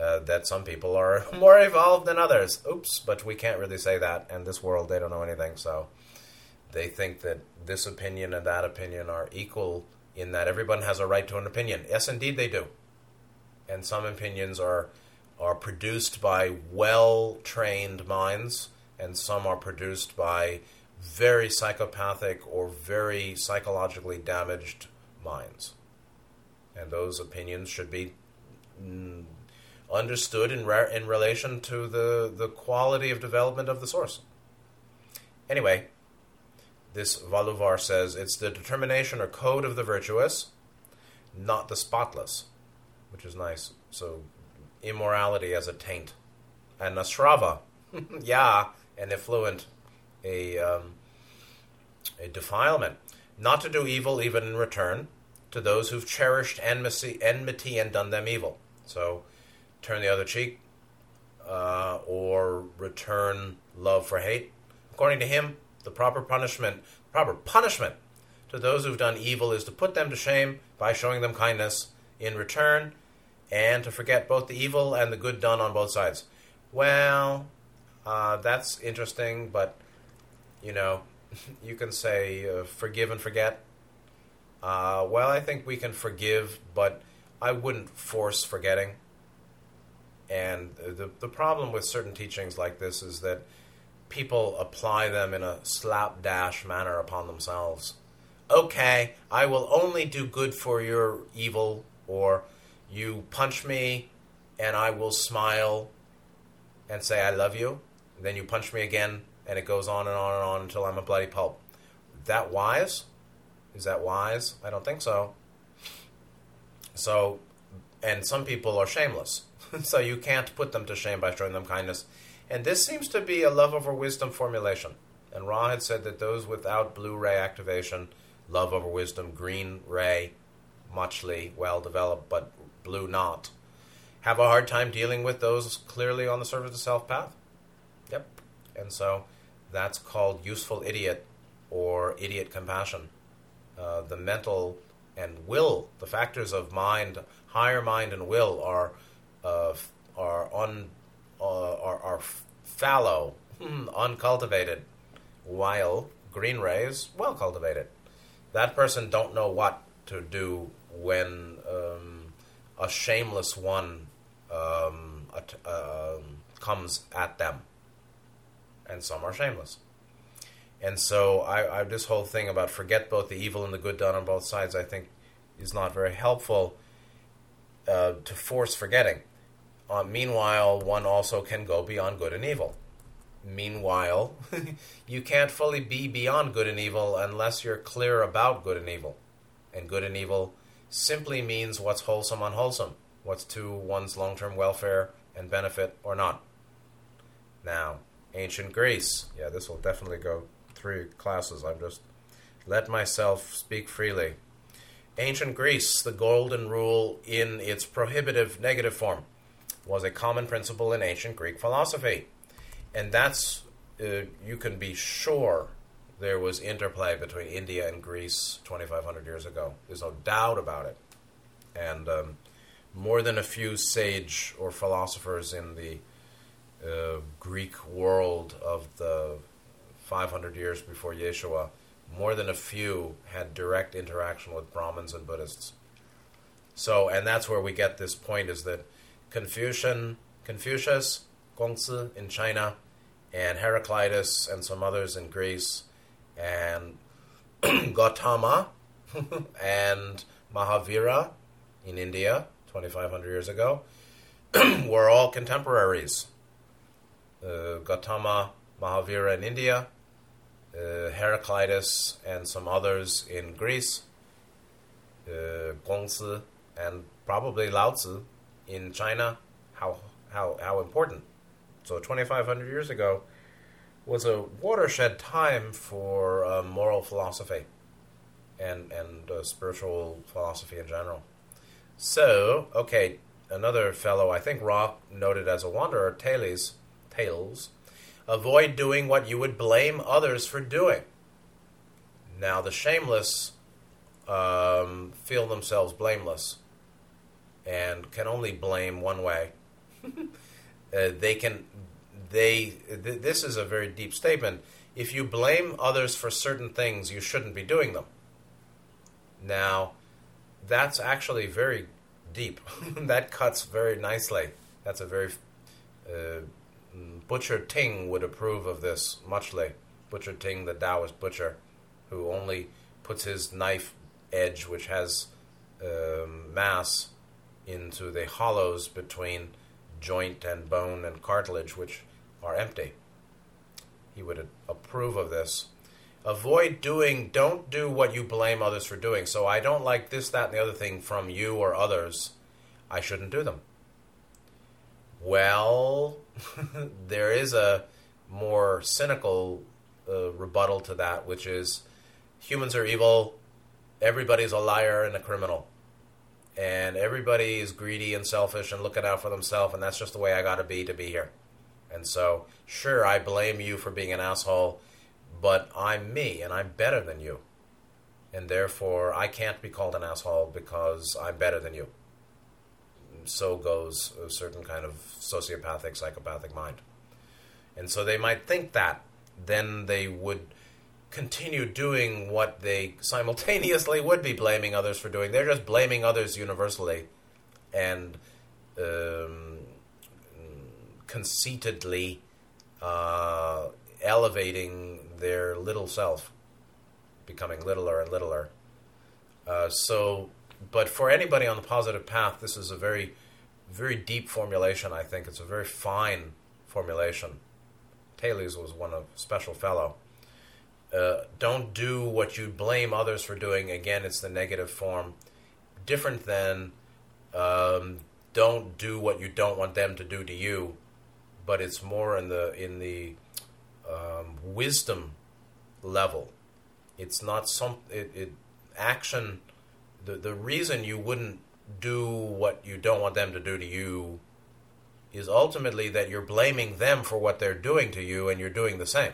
Uh, that some people are <laughs> more evolved than others. Oops, but we can't really say that. In this world, they don't know anything, so they think that this opinion and that opinion are equal in that everyone has a right to an opinion. Yes, indeed, they do and some opinions are are produced by well trained minds, and some are produced by very psychopathic or very psychologically damaged minds. And those opinions should be mm, understood in, re- in relation to the, the quality of development of the source. Anyway, this Valluvar says it's the determination or code of the virtuous, not the spotless which is nice. So, immorality as a taint. And Nasrava, <laughs> yeah, an effluent, a, um, a defilement. Not to do evil even in return to those who've cherished enmity, enmity and done them evil. So, turn the other cheek uh, or return love for hate. According to him, the proper punishment, proper punishment to those who've done evil is to put them to shame by showing them kindness in return and to forget both the evil and the good done on both sides. Well, uh, that's interesting, but you know, <laughs> you can say uh, forgive and forget. Uh, well, I think we can forgive, but I wouldn't force forgetting. And the the problem with certain teachings like this is that people apply them in a slapdash manner upon themselves. Okay, I will only do good for your evil, or you punch me and I will smile and say I love you. And then you punch me again and it goes on and on and on until I'm a bloody pulp. That wise? Is that wise? I don't think so. So, and some people are shameless. <laughs> so you can't put them to shame by showing them kindness. And this seems to be a love over wisdom formulation. And Ra had said that those without blue ray activation, love over wisdom, green ray, muchly well developed, but blue not. have a hard time dealing with those clearly on the surface of self path. Yep. And so that's called useful idiot or idiot compassion. Uh, the mental and will, the factors of mind, higher mind and will are uh, are un, uh, are, are fallow, uncultivated, while green rays well cultivated. That person don't know what to do when um, a shameless one um, uh, comes at them, and some are shameless. And so, I, I, this whole thing about forget both the evil and the good done on both sides, I think, is not very helpful uh, to force forgetting. Uh, meanwhile, one also can go beyond good and evil. Meanwhile, <laughs> you can't fully be beyond good and evil unless you're clear about good and evil. And good and evil simply means what's wholesome, unwholesome what's to one's long term welfare and benefit or not. Now, ancient Greece. Yeah, this will definitely go three classes. I'm just let myself speak freely. Ancient Greece, the golden rule in its prohibitive negative form, was a common principle in ancient Greek philosophy. And that's, uh, you can be sure there was interplay between India and Greece 2,500 years ago. There's no doubt about it. And um, more than a few sage or philosophers in the uh, Greek world of the 500 years before Yeshua, more than a few had direct interaction with Brahmins and Buddhists. So, and that's where we get this point is that Confucian, Confucius, Kongzi in China, and Heraclitus and some others in Greece, and <clears throat> Gautama <laughs> and Mahavira in India, 2,500 years ago, <clears throat> were all contemporaries. Uh, Gautama Mahavira in India, uh, Heraclitus and some others in Greece, uh, Kongzi and probably Lao Tzu in China. How, how, how important. So 2,500 years ago was a watershed time for uh, moral philosophy and, and uh, spiritual philosophy in general. So, okay, another fellow, I think Rock noted as a wanderer, Thales, Tales, avoid doing what you would blame others for doing. Now, the shameless um, feel themselves blameless and can only blame one way. <laughs> uh, they can, they, th- this is a very deep statement. If you blame others for certain things, you shouldn't be doing them. Now, that's actually very deep. <laughs> that cuts very nicely. That's a very uh, Butcher Ting would approve of this muchly. Butcher Ting, the Taoist butcher, who only puts his knife edge, which has um, mass, into the hollows between joint and bone and cartilage, which are empty. He would approve of this. Avoid doing don't do what you blame others for doing. So i don't like this that and the other thing from you or others. I shouldn't do them. Well <laughs> there is a more cynical uh, rebuttal to that which is humans are evil. Everybody's a liar and a criminal and everybody is greedy and selfish and looking out for themselves and that's just the way i gotta be to be here and so sure i blame you for being an asshole but I'm me and I'm better than you. And therefore, I can't be called an asshole because I'm better than you. So goes a certain kind of sociopathic, psychopathic mind. And so they might think that. Then they would continue doing what they simultaneously would be blaming others for doing. They're just blaming others universally and um, conceitedly uh, elevating their little self, becoming littler and littler. Uh, so, but for anybody on the positive path, this is a very, very deep formulation. I think it's a very fine formulation. Thales was one of special fellow. Uh, don't do what you blame others for doing. Again, it's the negative form. Different than um, don't do what you don't want them to do to you, but it's more in the in the um, wisdom level. It's not some it, it action. The the reason you wouldn't do what you don't want them to do to you is ultimately that you're blaming them for what they're doing to you and you're doing the same.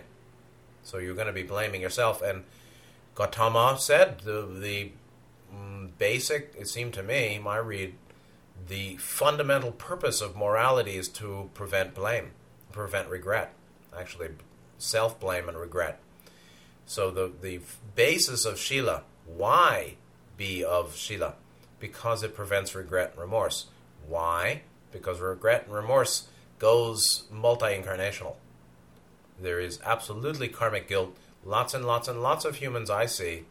So you're going to be blaming yourself. And Gautama said the, the mm, basic, it seemed to me, my read, the fundamental purpose of morality is to prevent blame, prevent regret, actually, self blame and regret. So the, the basis of Shila, why be of Shila? Because it prevents regret and remorse. Why? Because regret and remorse goes multi incarnational. There is absolutely karmic guilt. Lots and lots and lots of humans I see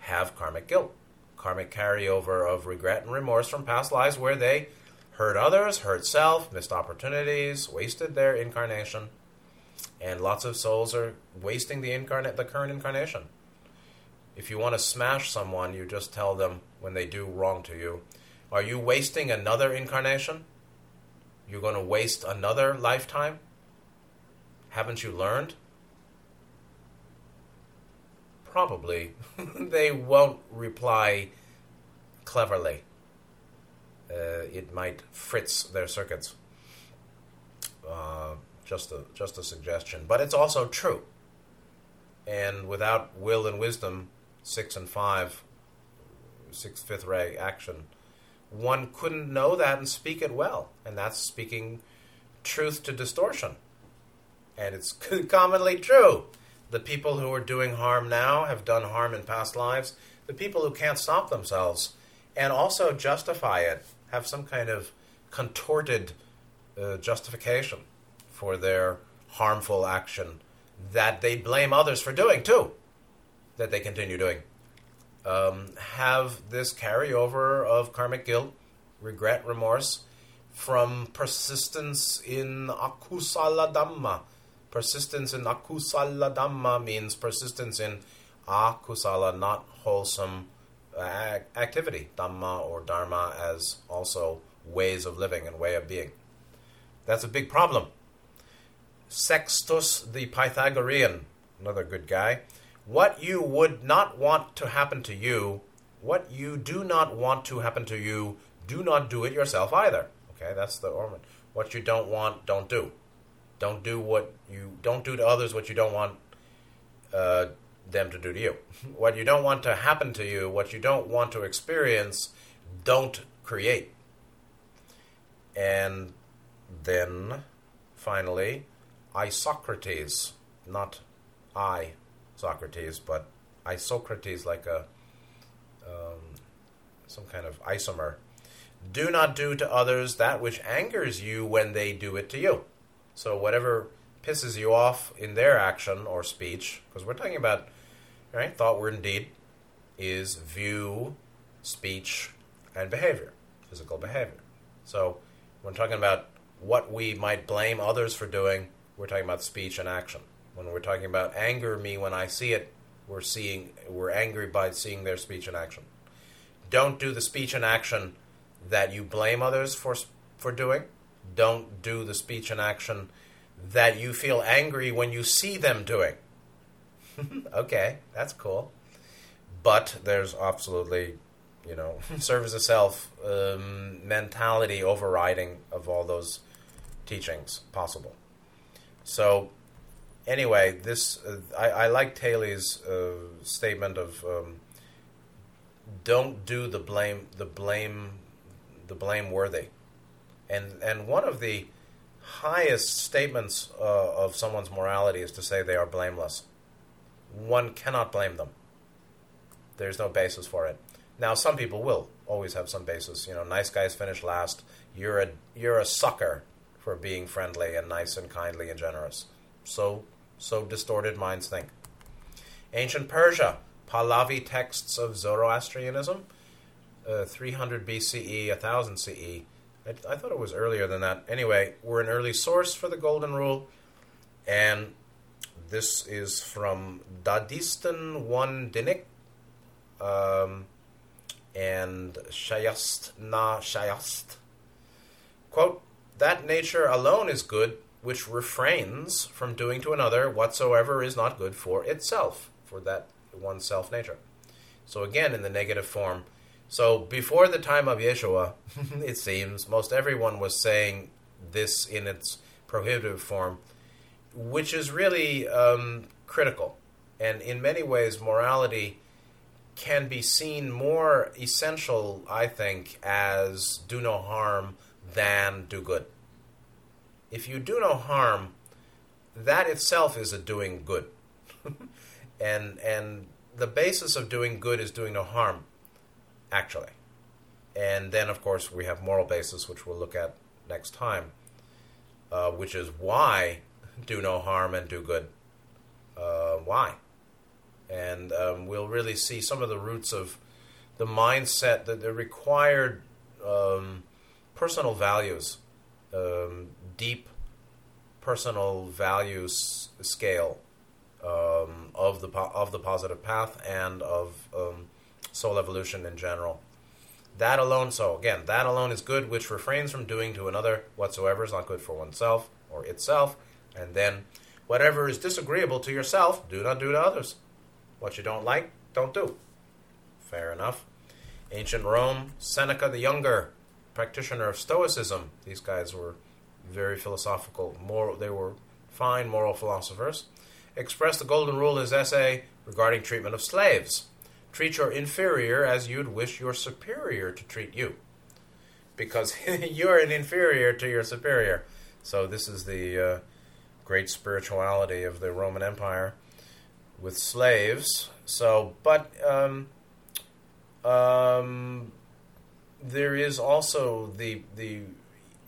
have karmic guilt karmic carryover of regret and remorse from past lives where they hurt others, hurt self, missed opportunities, wasted their incarnation, and lots of souls are wasting the incarnate the current incarnation. If you want to smash someone, you just tell them when they do wrong to you, are you wasting another incarnation? You're going to waste another lifetime? Haven't you learned? probably <laughs> they won't reply cleverly. Uh, it might fritz their circuits. Uh, just a just a suggestion, but it's also true. And without will and wisdom, six and five, sixth fifth ray action, one couldn't know that and speak it well, and that's speaking truth to distortion. And it's <laughs> commonly true. The people who are doing harm now have done harm in past lives. The people who can't stop themselves and also justify it have some kind of contorted uh, justification for their harmful action that they blame others for doing too, that they continue doing. Um, have this carryover of karmic guilt, regret, remorse from persistence in akusala dhamma, Persistence in akusala dhamma means persistence in akusala, not wholesome uh, activity, dhamma or dharma as also ways of living and way of being. That's a big problem. Sextus the Pythagorean, another good guy. What you would not want to happen to you, what you do not want to happen to you, do not do it yourself either. Okay, that's the Orman. What you don't want, don't do. Don't do what you don't do to others what you don't want uh, them to do to you. <laughs> what you don't want to happen to you, what you don't want to experience, don't create. And then finally, Isocrates, not I, Socrates, but Isocrates, like a um, some kind of isomer. Do not do to others that which angers you when they do it to you. So whatever pisses you off in their action or speech, because we're talking about right thought, word, and deed, is view, speech, and behavior, physical behavior. So when talking about what we might blame others for doing, we're talking about speech and action. When we're talking about anger me when I see it, we're seeing we're angry by seeing their speech and action. Don't do the speech and action that you blame others for for doing don't do the speech and action that you feel angry when you see them doing. <laughs> okay, that's cool. But there's absolutely, you know, <laughs> service of self um, mentality overriding of all those teachings possible. So, anyway, this uh, I, I, like Thales' uh, statement of um, don't do the blame the blame the blame worthy and and one of the highest statements uh, of someone's morality is to say they are blameless. One cannot blame them. There's no basis for it. Now, some people will always have some basis. You know, nice guys finish last. You're a you're a sucker for being friendly and nice and kindly and generous. So so distorted minds think. Ancient Persia, Pahlavi texts of Zoroastrianism, uh, 300 BCE, 1000 CE I, I, thought it was earlier than that. Anyway, we're an early source for the Golden Rule, and this is from Dadistan-i-Dinik um, and Shayast Na Shayast. Quote, That nature alone is good which refrains from doing to another whatsoever is not good for itself, for that one's self nature. So again, in the negative form, So before the time of Yeshua, <laughs> it seems most everyone was saying this in its prohibitive form, which is really um, critical. And in many ways, morality can be seen more essential, I think, as do no harm than do good. If you do no harm, that itself is a doing good. <laughs> and and the basis of doing good is doing no harm, actually. And then, of course, we have moral basis, which we'll look at next time, uh, which is why do no harm and do good. Uh, why? And um, we'll really see some of the roots of the mindset that the required um, personal values, um, deep personal values scale um, of the of the positive path and of um, soul evolution in general. That alone, so again, that alone is good, which refrains from doing to another whatsoever is not good for oneself or itself. And then, whatever is disagreeable to yourself, do not do to others. What you don't like, don't do. Fair enough. Ancient Rome, Seneca the Younger, practitioner of Stoicism. These guys were very philosophical. Moral, they were fine moral philosophers expressed the golden rule in his essay regarding treatment of slaves. Treat your inferior as you'd wish your superior to treat you. Because <laughs> you're an inferior to your superior. So, this is the uh, great spirituality of the Roman Empire with slaves. So, but um, um, there is also the, the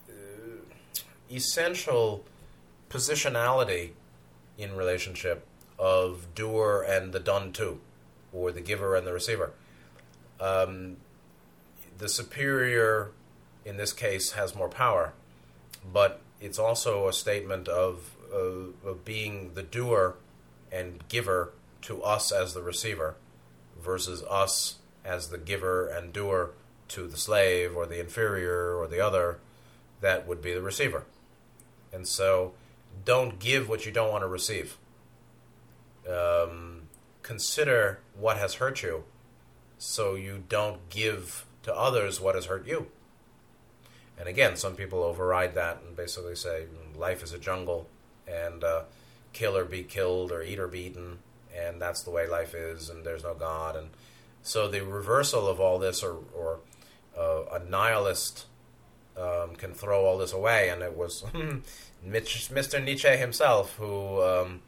uh, essential positionality in relationship of doer and the done to, or the giver and the receiver. Um, the superior, in this case, has more power, but it's also a statement of, uh, of being the doer and giver to us as the receiver versus us as the giver and doer to the slave or the inferior or the other that would be the receiver. And so don't give what you don't want to receive. Um, consider what has hurt you so you don't give to others what has hurt you. And again, some people override that and basically say life is a jungle and uh, kill or be killed or eat or be eaten, and that's the way life is, and there's no God. And so the reversal of all this, or, or uh, a nihilist um, can throw all this away, and it was <laughs> Mr. Nietzsche himself who um,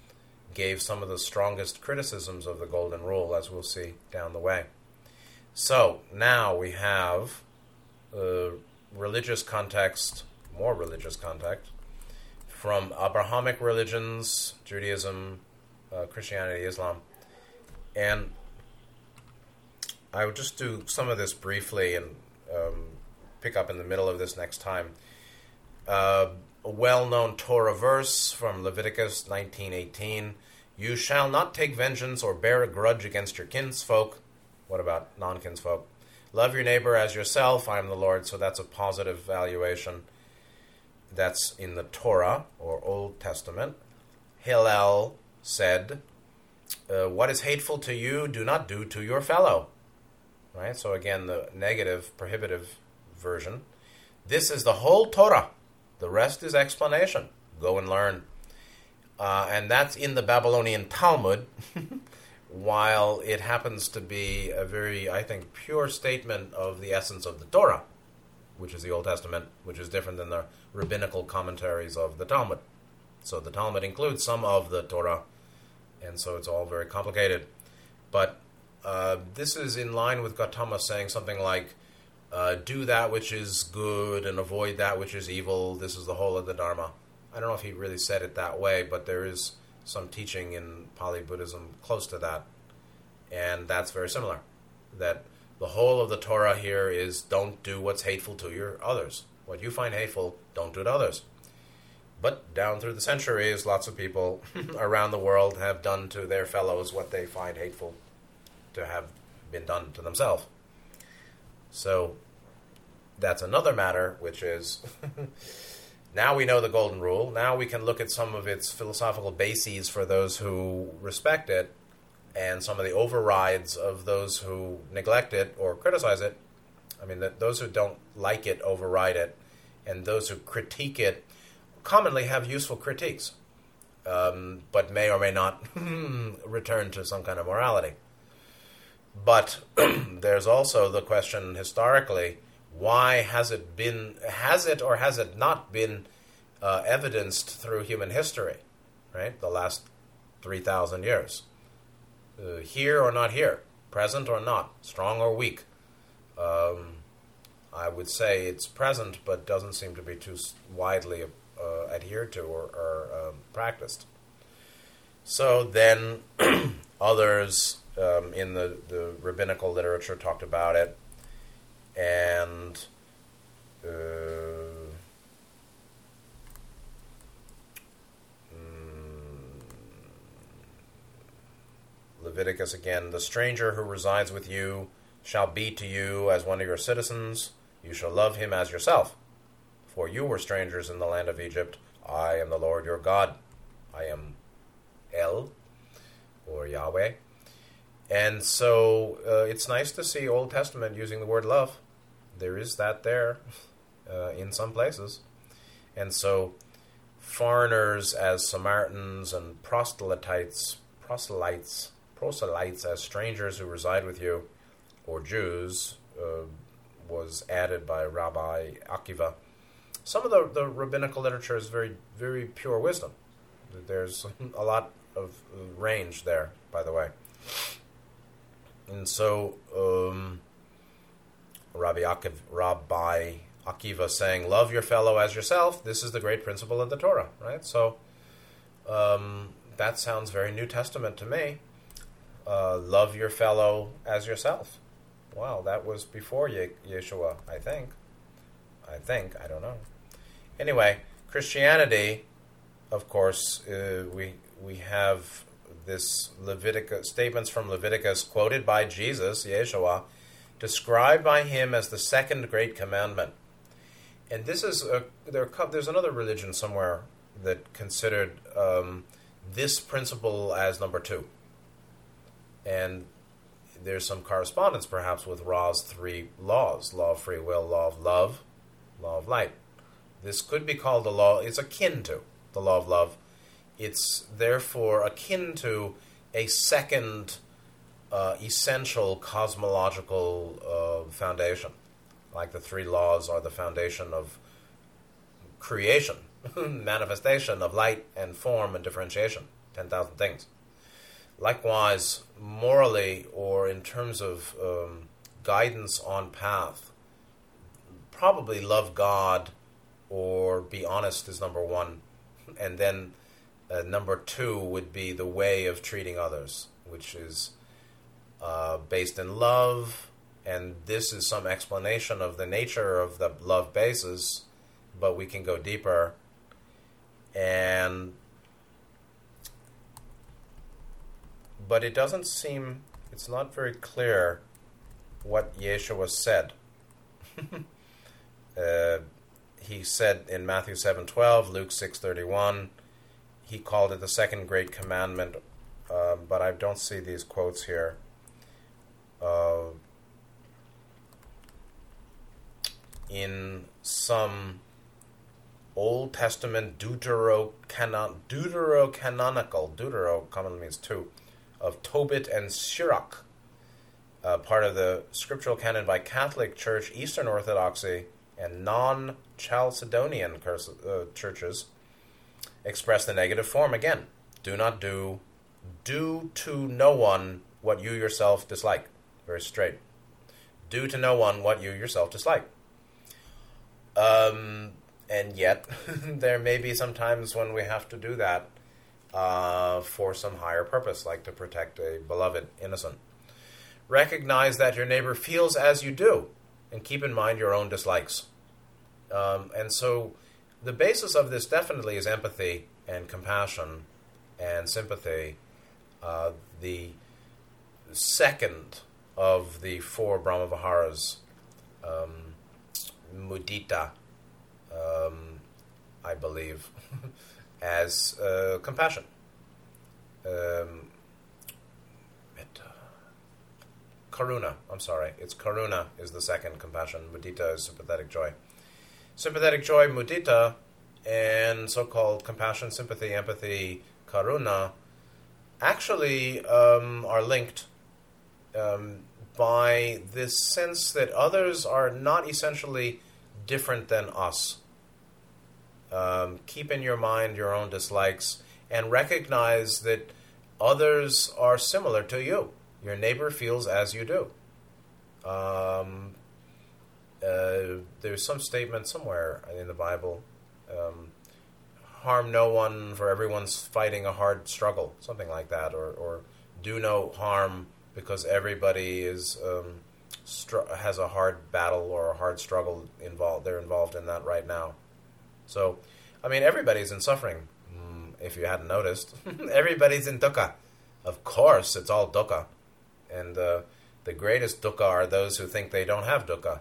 gave some of the strongest criticisms of the Golden Rule, as we'll see down the way. So now we have a religious context, more religious context, from Abrahamic religions, Judaism, uh, Christianity, Islam, and I would just do some of this briefly and um, pick up in the middle of this next time. Uh, a well-known Torah verse from Leviticus 19:18, "You shall not take vengeance or bear a grudge against your kinsfolk." What about non-kinsfolk? Love your neighbor as yourself. I am the Lord. So that's a positive valuation. That's in the Torah or Old Testament. Hillel said, uh, "What is hateful to you, do not do to your fellow." Right. So again, the negative, prohibitive version. This is the whole Torah. The rest is explanation. Go and learn. Uh, and that's in the Babylonian Talmud, <laughs> while it happens to be a very, I think, pure statement of the essence of the Torah, which is the Old Testament, which is different than the rabbinical commentaries of the Talmud. So the Talmud includes some of the Torah, and so it's all very complicated. But uh, this is in line with Gautama saying something like, uh, do that which is good and avoid that which is evil. This is the whole of the Dharma. I don't know if he really said it that way, but there is some teaching in Pali Buddhism close to that. And that's very similar. That the whole of the Torah here is don't do what's hateful to your others. What you find hateful, don't do to others. But down through the centuries, lots of people <laughs> around the world have done to their fellows what they find hateful to have been done to themselves. So that's another matter, which is <laughs> now we know the Golden Rule. Now we can look at some of its philosophical bases for those who respect it and some of the overrides of those who neglect it or criticize it. I mean, those who don't like it override it, and those who critique it commonly have useful critiques, um, but may or may not <laughs> return to some kind of morality. But <clears throat> there's also the question historically why has it been, has it or has it not been uh, evidenced through human history, right? The last 3,000 years. Uh, here or not here, present or not, strong or weak. Um, I would say it's present, but doesn't seem to be too widely uh, adhered to or, or um, practiced. So then, <clears throat> others um, in the, the rabbinical literature talked about it, and uh, mm, Leviticus again the stranger who resides with you shall be to you as one of your citizens, you shall love him as yourself. For you were strangers in the land of Egypt. I am the Lord your God. I am El, or Yahweh. And so uh, it's nice to see Old Testament using the word love. There is that there uh, in some places. And so foreigners as Samaritans and proselytes, proselytes, proselytes as strangers who reside with you, or Jews, uh, was added by Rabbi Akiva. Some of the, the rabbinical literature is very, very pure wisdom. There's <laughs> a lot of range there, by the way. And so, um, Rabbi, Akiva, Rabbi Akiva saying, Love your fellow as yourself. This is the great principle of the Torah, right? So, um, that sounds very New Testament to me. Uh, love your fellow as yourself. Wow, that was before Ye- Yeshua, I think. I think, I don't know. Anyway, Christianity, of course, uh, we we have this Leviticus statements from Leviticus quoted by Jesus, Yeshua, described by him as the second great commandment. And this is a, there. There's another religion somewhere that considered um, this principle as number two, and there's some correspondence perhaps with Ra's three laws: law of free will, law of love, law of light. This could be called the law. It's akin to the law of love. It's therefore akin to a second uh, essential cosmological uh, foundation, like the three laws are the foundation of creation, <laughs> manifestation of light and form and differentiation, 10,000 things. Likewise, morally or in terms of um, guidance on path, probably love God or be honest is number one. And then uh, number two would be the way of treating others, which is uh, based in love. And this is some explanation of the nature of the love basis, but we can go deeper. And but it doesn't seem it's not very clear what Yeshua said. <laughs> uh, he said in Matthew 7:12, Luke 6:31, he called it the second great commandment, uh, but I don't see these quotes here. Uh, in some Old Testament deuterocanon, deuterocanonical, deutero commonly means two, of Tobit and Sirach, uh, part of the scriptural canon by Catholic Church, Eastern Orthodoxy, and non Chalcedonian uh, churches express the negative form again. Do not do, do to no one what you yourself dislike. Very straight. Do to no one what you yourself dislike. Um, and yet, <laughs> there may be some times when we have to do that uh, for some higher purpose, like to protect a beloved innocent. Recognize that your neighbor feels as you do, and keep in mind your own dislikes. Um, and so the basis of this definitely is empathy and compassion and sympathy. Uh, the second of the four Brahmaviharas, um, mudita, um, I believe, <laughs> as uh, compassion. Um, karuna. I'm sorry, it's karuna is the second compassion. Mudita is sympathetic joy. Sympathetic joy, mudita, and so-called compassion, sympathy, empathy, karuna, actually um, are linked um, by this sense that others are not essentially different than us. Um, keep in your mind your own dislikes and recognize that others are similar to you. Your neighbor feels as you do. Um, uh, there's some statement somewhere in the Bible um, harm no one, for everyone's fighting a hard struggle, something like that, or, or do no harm because everybody is um, str- has a hard battle or a hard struggle involved. They're involved in that right now. So, I mean, everybody's in suffering. Mm, if you hadn't noticed, <laughs> everybody's in dukkha. Of course, it's all dukkha, and uh, the greatest dukkha are those who think they don't have dukkha.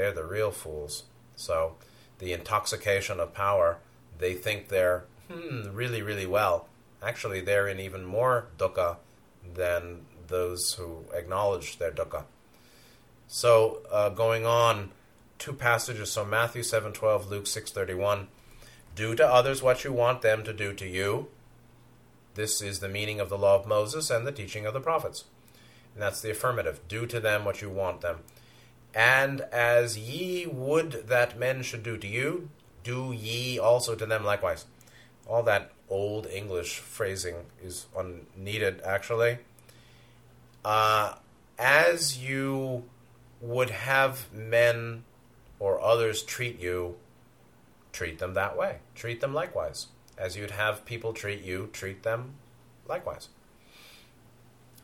They're the real fools. So, the intoxication of power they think they're hmm, really, really well. Actually, they're in even more dukkha than those who acknowledge their dukkha. So, uh, going on, two passages. So Matthew seven twelve, Luke six thirty one. Do to others what you want them to do to you. This is the meaning of the law of Moses and the teaching of the prophets. And that's the affirmative. Do to them what you want them. And as ye would that men should do to you, do ye also to them likewise. All that old English phrasing is unneeded, actually. Uh, as you would have men or others treat you, treat them that way. Treat them likewise. As you'd have people treat you, treat them likewise.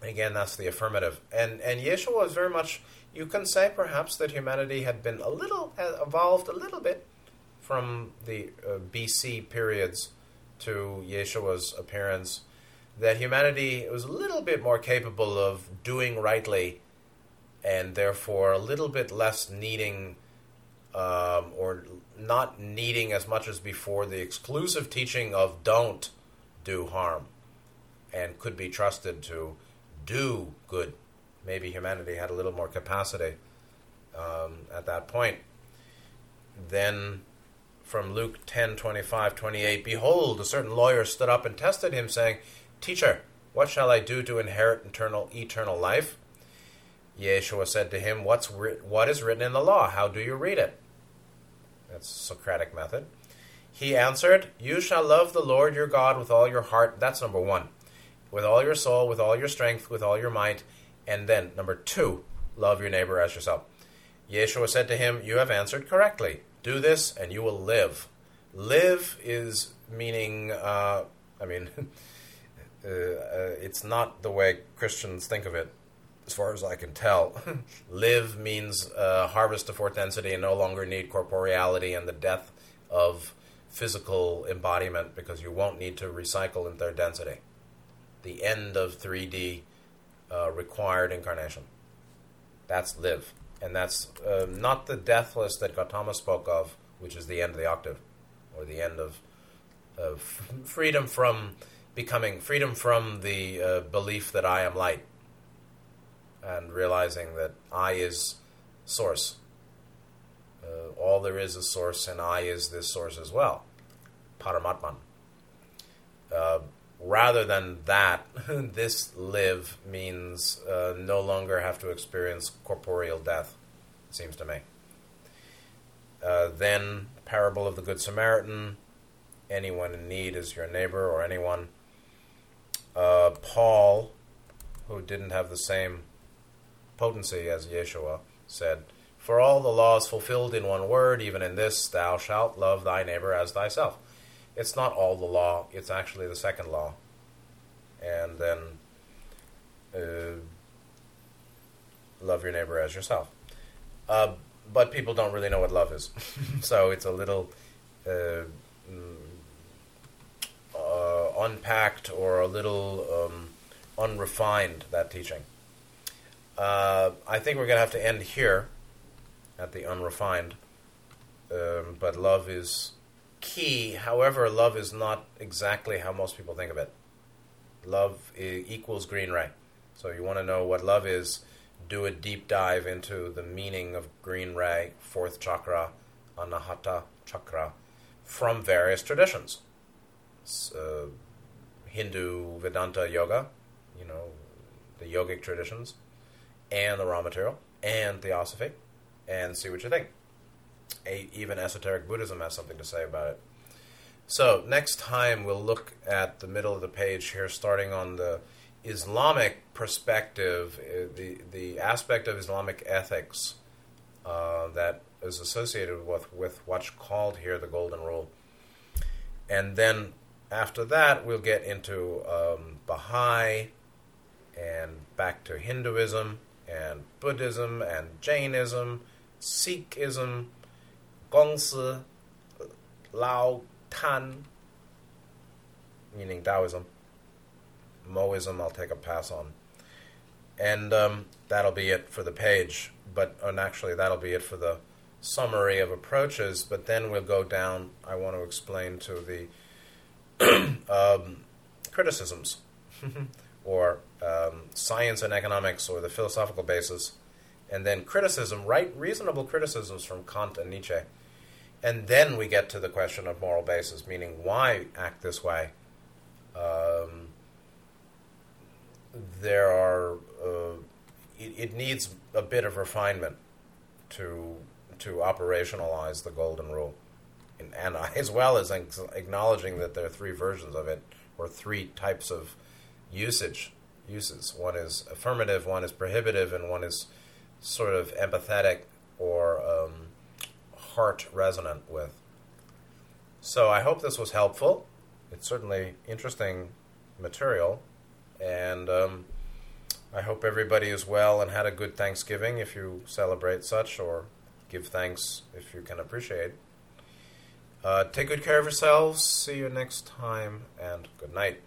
Again, that's the affirmative. And and Yeshua was very much you can say perhaps that humanity had been a little evolved a little bit from the uh, BC periods to Yeshua's appearance that humanity was a little bit more capable of doing rightly and therefore a little bit less needing um, or not needing as much as before the exclusive teaching of don't do harm and could be trusted to do good. Maybe humanity had a little more capacity um, at that point. Then from Luke 10 25 28 Behold, a certain lawyer stood up and tested him, saying, Teacher, what shall I do to inherit eternal, eternal life? Yeshua said to him, What's What is written in the law? How do you read it? That's Socratic method. He answered, You shall love the Lord your God with all your heart. That's number one. With all your soul, with all your strength, with all your might. And then, number two, love your neighbor as yourself. Yeshua said to him, You have answered correctly. Do this and you will live. Live is meaning, uh, I mean, <laughs> uh, uh, it's not the way Christians think of it, as far as I can tell. <laughs> live means uh, harvest to fourth density and no longer need corporeality and the death of physical embodiment because you won't need to recycle in third density. The end of 3D uh, required incarnation. That's live and that's uh, not the deathless that Gautama spoke of, which is the end of the octave, or the end of, of <laughs> freedom from becoming freedom from the uh, belief that I am light, and realizing that I is source. Uh, all there is is source, and I is this source as well, Paramatman. Rather than that, <laughs> this live means uh, no longer have to experience corporeal death, seems to me. Uh, then, parable of the Good Samaritan, anyone in need is your neighbor or anyone. Uh, Paul, who didn't have the same potency as Yeshua, said, For all the laws fulfilled in one word, even in this, thou shalt love thy neighbor as thyself it's not all the law, it's actually the second law. And then uh, love your neighbor as yourself. Uh, but people don't really know what love is. <laughs> so it's a little uh, mm, uh, unpacked or a little um, unrefined, that teaching. Uh, I think we're going to have to end here at the unrefined. Um, but love is key. However, love is not exactly how most people think of it. Love equals green ray. So you want to know what love is. do a deep dive into the meaning of green ray, fourth chakra, anahata chakra, from various traditions. Uh, Hindu Vedanta yoga, you know, the yogic traditions, and the Ra material, and theosophy, and see what you think. A, even esoteric Buddhism has something to say about it. So, next time we'll look at the middle of the page here, starting on the Islamic perspective, uh, the, the aspect of Islamic ethics uh, that is associated with, with what's called here the Golden Rule. And then after that, we'll get into um, Baha'i and back to Hinduism and Buddhism and Jainism, Sikhism, Kongzi, Lao Tan, meaning Taoism, Mohism, I'll take a pass on. And um, that'll be it for the page. But and actually, that'll be it for the summary of approaches. But then we'll go down. I want to explain to the <clears throat> um, criticisms <laughs> or um, science and economics or the philosophical basis, and then criticism, right? Reasonable criticisms from Kant and Nietzsche. And then we get to the question of moral basis, meaning why act this way. Um, there are uh, it, it, needs a bit of refinement to to operationalize the golden rule, and, and as well as acknowledging that there are three versions of it or three types of usage uses. One is affirmative, one is prohibitive, and one is sort of empathetic or um, heart resonant with. So I hope this was helpful. It's certainly interesting material, and um, I hope everybody is well and had a good Thanksgiving if you celebrate such, or give thanks if you can appreciate. Uh, take good care of yourselves. See you next time, and good night.